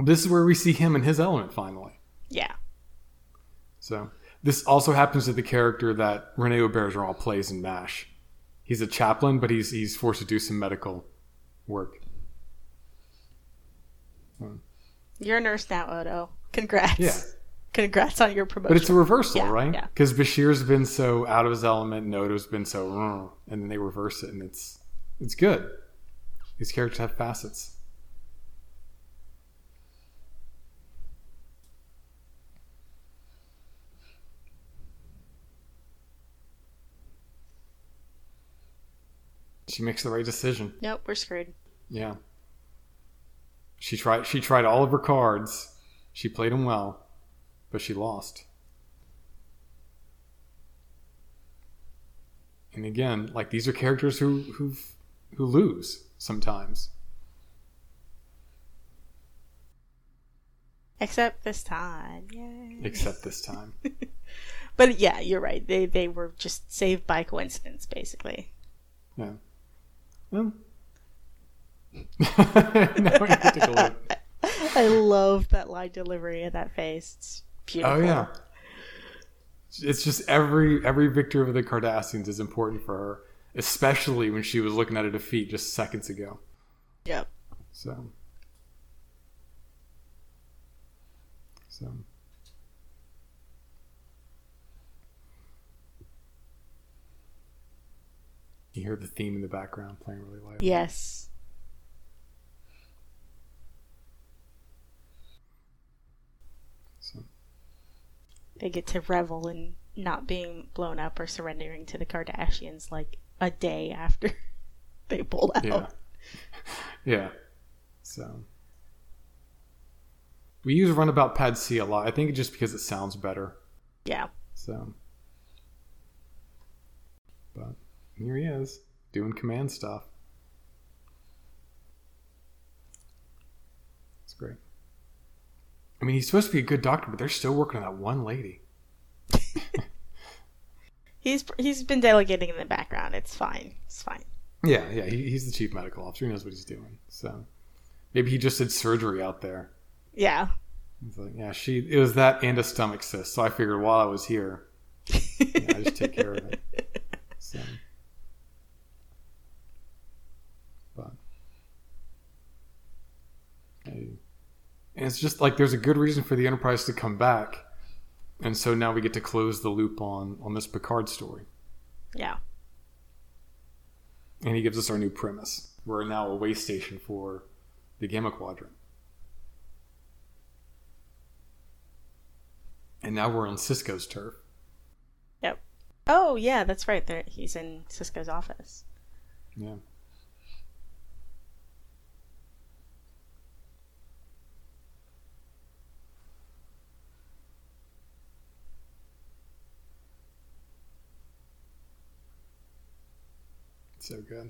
this is where we see him in his element finally. yeah. So this also happens to the character that Rene Auberjonois plays in MASH. He's a chaplain, but he's he's forced to do some medical work. You're a nurse now, Odo. Congrats. Yeah. Congrats on your promotion. But it's a reversal, Yeah, right? yeah. Because Bashir's been so out of his element, and Odo's been so, and then they reverse it, and it's it's good. These characters have facets. She makes the right decision. Nope, we're screwed. Yeah. She tried she tried all of her cards. She played them well, but she lost. And again, like these are characters who who who lose sometimes. Except this time. Yay. Except this time. But yeah, you're right. They they were just saved by coincidence, basically. Yeah. Well. now we have to take a look. I love that line delivery and that face. It's beautiful. Oh yeah. It's just every every victory of the Cardassians is important for her, especially when she was looking at a defeat just seconds ago. Yep. So. So. You hear the theme in the background playing really loud. Yes. So, They get to revel in not being blown up or surrendering to the Cardassians like a day after they pulled out. yeah. yeah. So. We use runabout pad C a lot. I think just because it sounds better. Yeah. So. But here he is, doing command stuff. It's great. I mean, he's supposed to be a good doctor, but they're still working on that one lady. He's he's been delegating in the background. It's fine. It's fine. Yeah, yeah, he, he's the chief medical officer. He knows what he's doing. So maybe he just did surgery out there. Yeah. He's like, yeah, she. It was that and a stomach cyst. So I figured while I was here, yeah, I just take care of it. So, but, hey. And it's just like there's a good reason for the Enterprise to come back, and so now we get to close the loop on on this Picard story, Yeah. and he gives us our new premise. We're now a way station for the Gamma Quadrant, and now we're on Sisko's turf. Yep. Oh yeah, that's right. There he's in Sisko's office. Yeah. So good.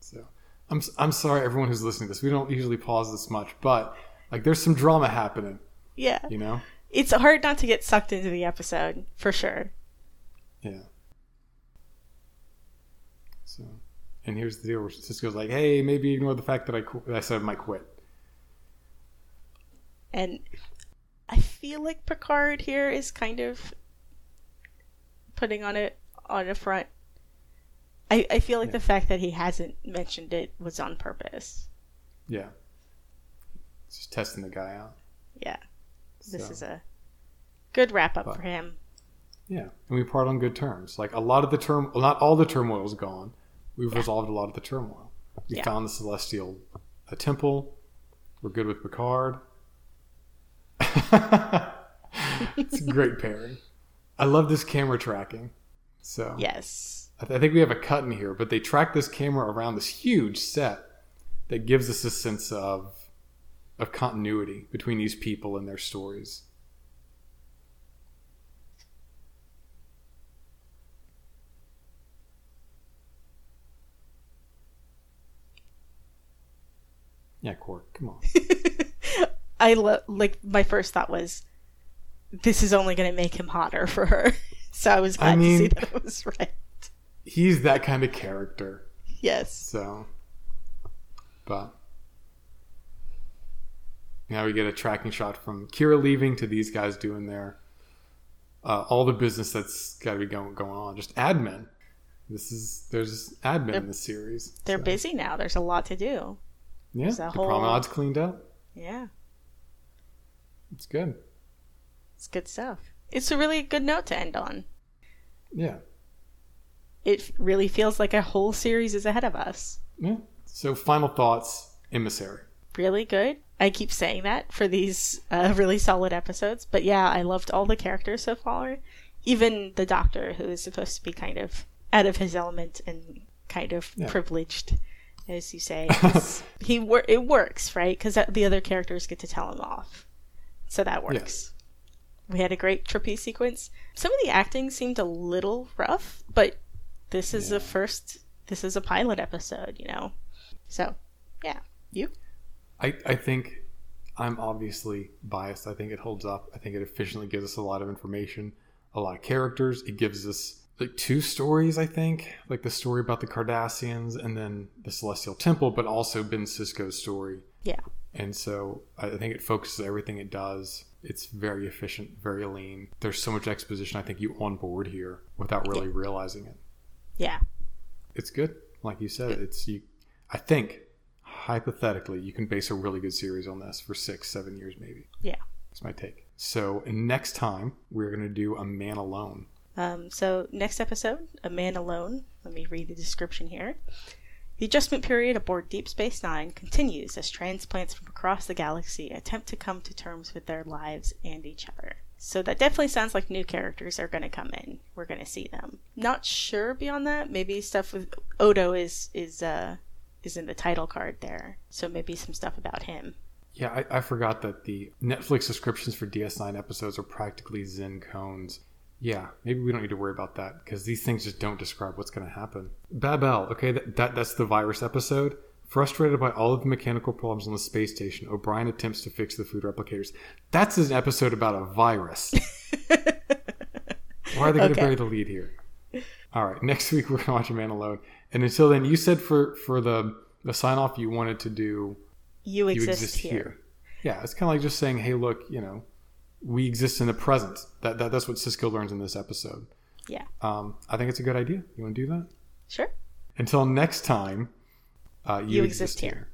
So I'm I'm sorry everyone who's listening to this. We don't usually pause this much, but like there's some drama happening, Yeah. you know? It's hard not to get sucked into the episode, for sure. Yeah. So, and here's the deal: where Sisko's like, "Hey, maybe ignore the fact that I qu- I said I might quit." And I feel like Picard here is kind of putting on it on a front. I, I feel like Yeah. the fact that he hasn't mentioned it was on purpose. Yeah. Just testing the guy out. Yeah. This So, is a good wrap up But- for him. yeah, and we part on good terms. Like a lot of the term, well, not all the turmoil is gone. We've Yeah. resolved a lot of the turmoil. We Yeah. found the celestial a temple. We're good with Picard. it's a great pairing. I love this camera tracking. So Yes. I, th- I think we have a cut in here, but they track this camera around this huge set that gives us a sense of of continuity between these people and their stories. Yeah, Quark, come on. I lo- like my first thought was, this is only going to make him hotter for her. so I was glad I mean- to see that it was right. He's that kind of character. Yes. So, but now we get a tracking shot from Kira leaving to these guys doing their uh, all the business that's got to be going going on. Just admin. This is there's admin in the series. They're so, busy now. There's a lot to do. Yeah, the whole- promenade's cleaned up. Yeah. It's good. It's good stuff. It's a really good note to end on. Yeah, It really feels like a whole series is ahead of us. yeah. So final thoughts, emissary. Really good. I keep saying that for these uh, really solid episodes. But yeah, I loved all the characters so far. Even the doctor, who is supposed to be kind of out of his element and kind of Yeah. privileged, as you say. He wor- It works, right? Because the other characters get to tell him off. So that works. We had a great trapeze sequence. Some of the acting seemed a little rough, but this is Yeah. the first. This is a pilot episode, you know. So, yeah. You? I, I think I'm obviously biased. I think it holds up. I think it efficiently gives us a lot of information, a lot of characters. It gives us like two stories, I think, like the story about the Cardassians and then the Celestial Temple, but also Ben Sisko's story. Yeah. And so I think it focuses everything it does. It's very efficient, very lean. There's so much exposition. I think you on board here without really realizing it. Yeah. It's good. Like you said, it's you. I think hypothetically you can base a really good series on this for six, seven years, maybe. Yeah. That's my take. So next time we're gonna do a man alone. Um, so, next episode, A Man Alone. Let me read the description here. The adjustment period aboard Deep Space Nine continues as transplants from across the galaxy attempt to come to terms with their lives and each other. So, that definitely sounds like new characters are going to come in. We're going to see them. Not sure beyond that. Maybe stuff with Odo is is uh, is in the title card there. So, maybe some stuff about him. Yeah, I, I forgot that the Netflix subscriptions for DS9 episodes are practically Zen koans. Yeah, maybe we don't need to worry about that because these things just don't describe what's going to happen. Babel, okay, that, that that's the virus episode. Frustrated by all of the mechanical problems on the space station, O'Brien attempts to fix the food replicators. That's an episode about a virus. Why are they going to Okay. bury the lead here? All right, next week we're going to watch A Man Alone. And until then, you said for for the the sign off you wanted to do You you exist, exist here. here. Yeah, it's kind of like just saying, "Hey, look, you know, we exist in the present." That, that that's what Sisko learns in this episode. Yeah. Um, I think it's a good idea. You want to do that? Sure. Until next time, uh, you, You exist, exist here. here.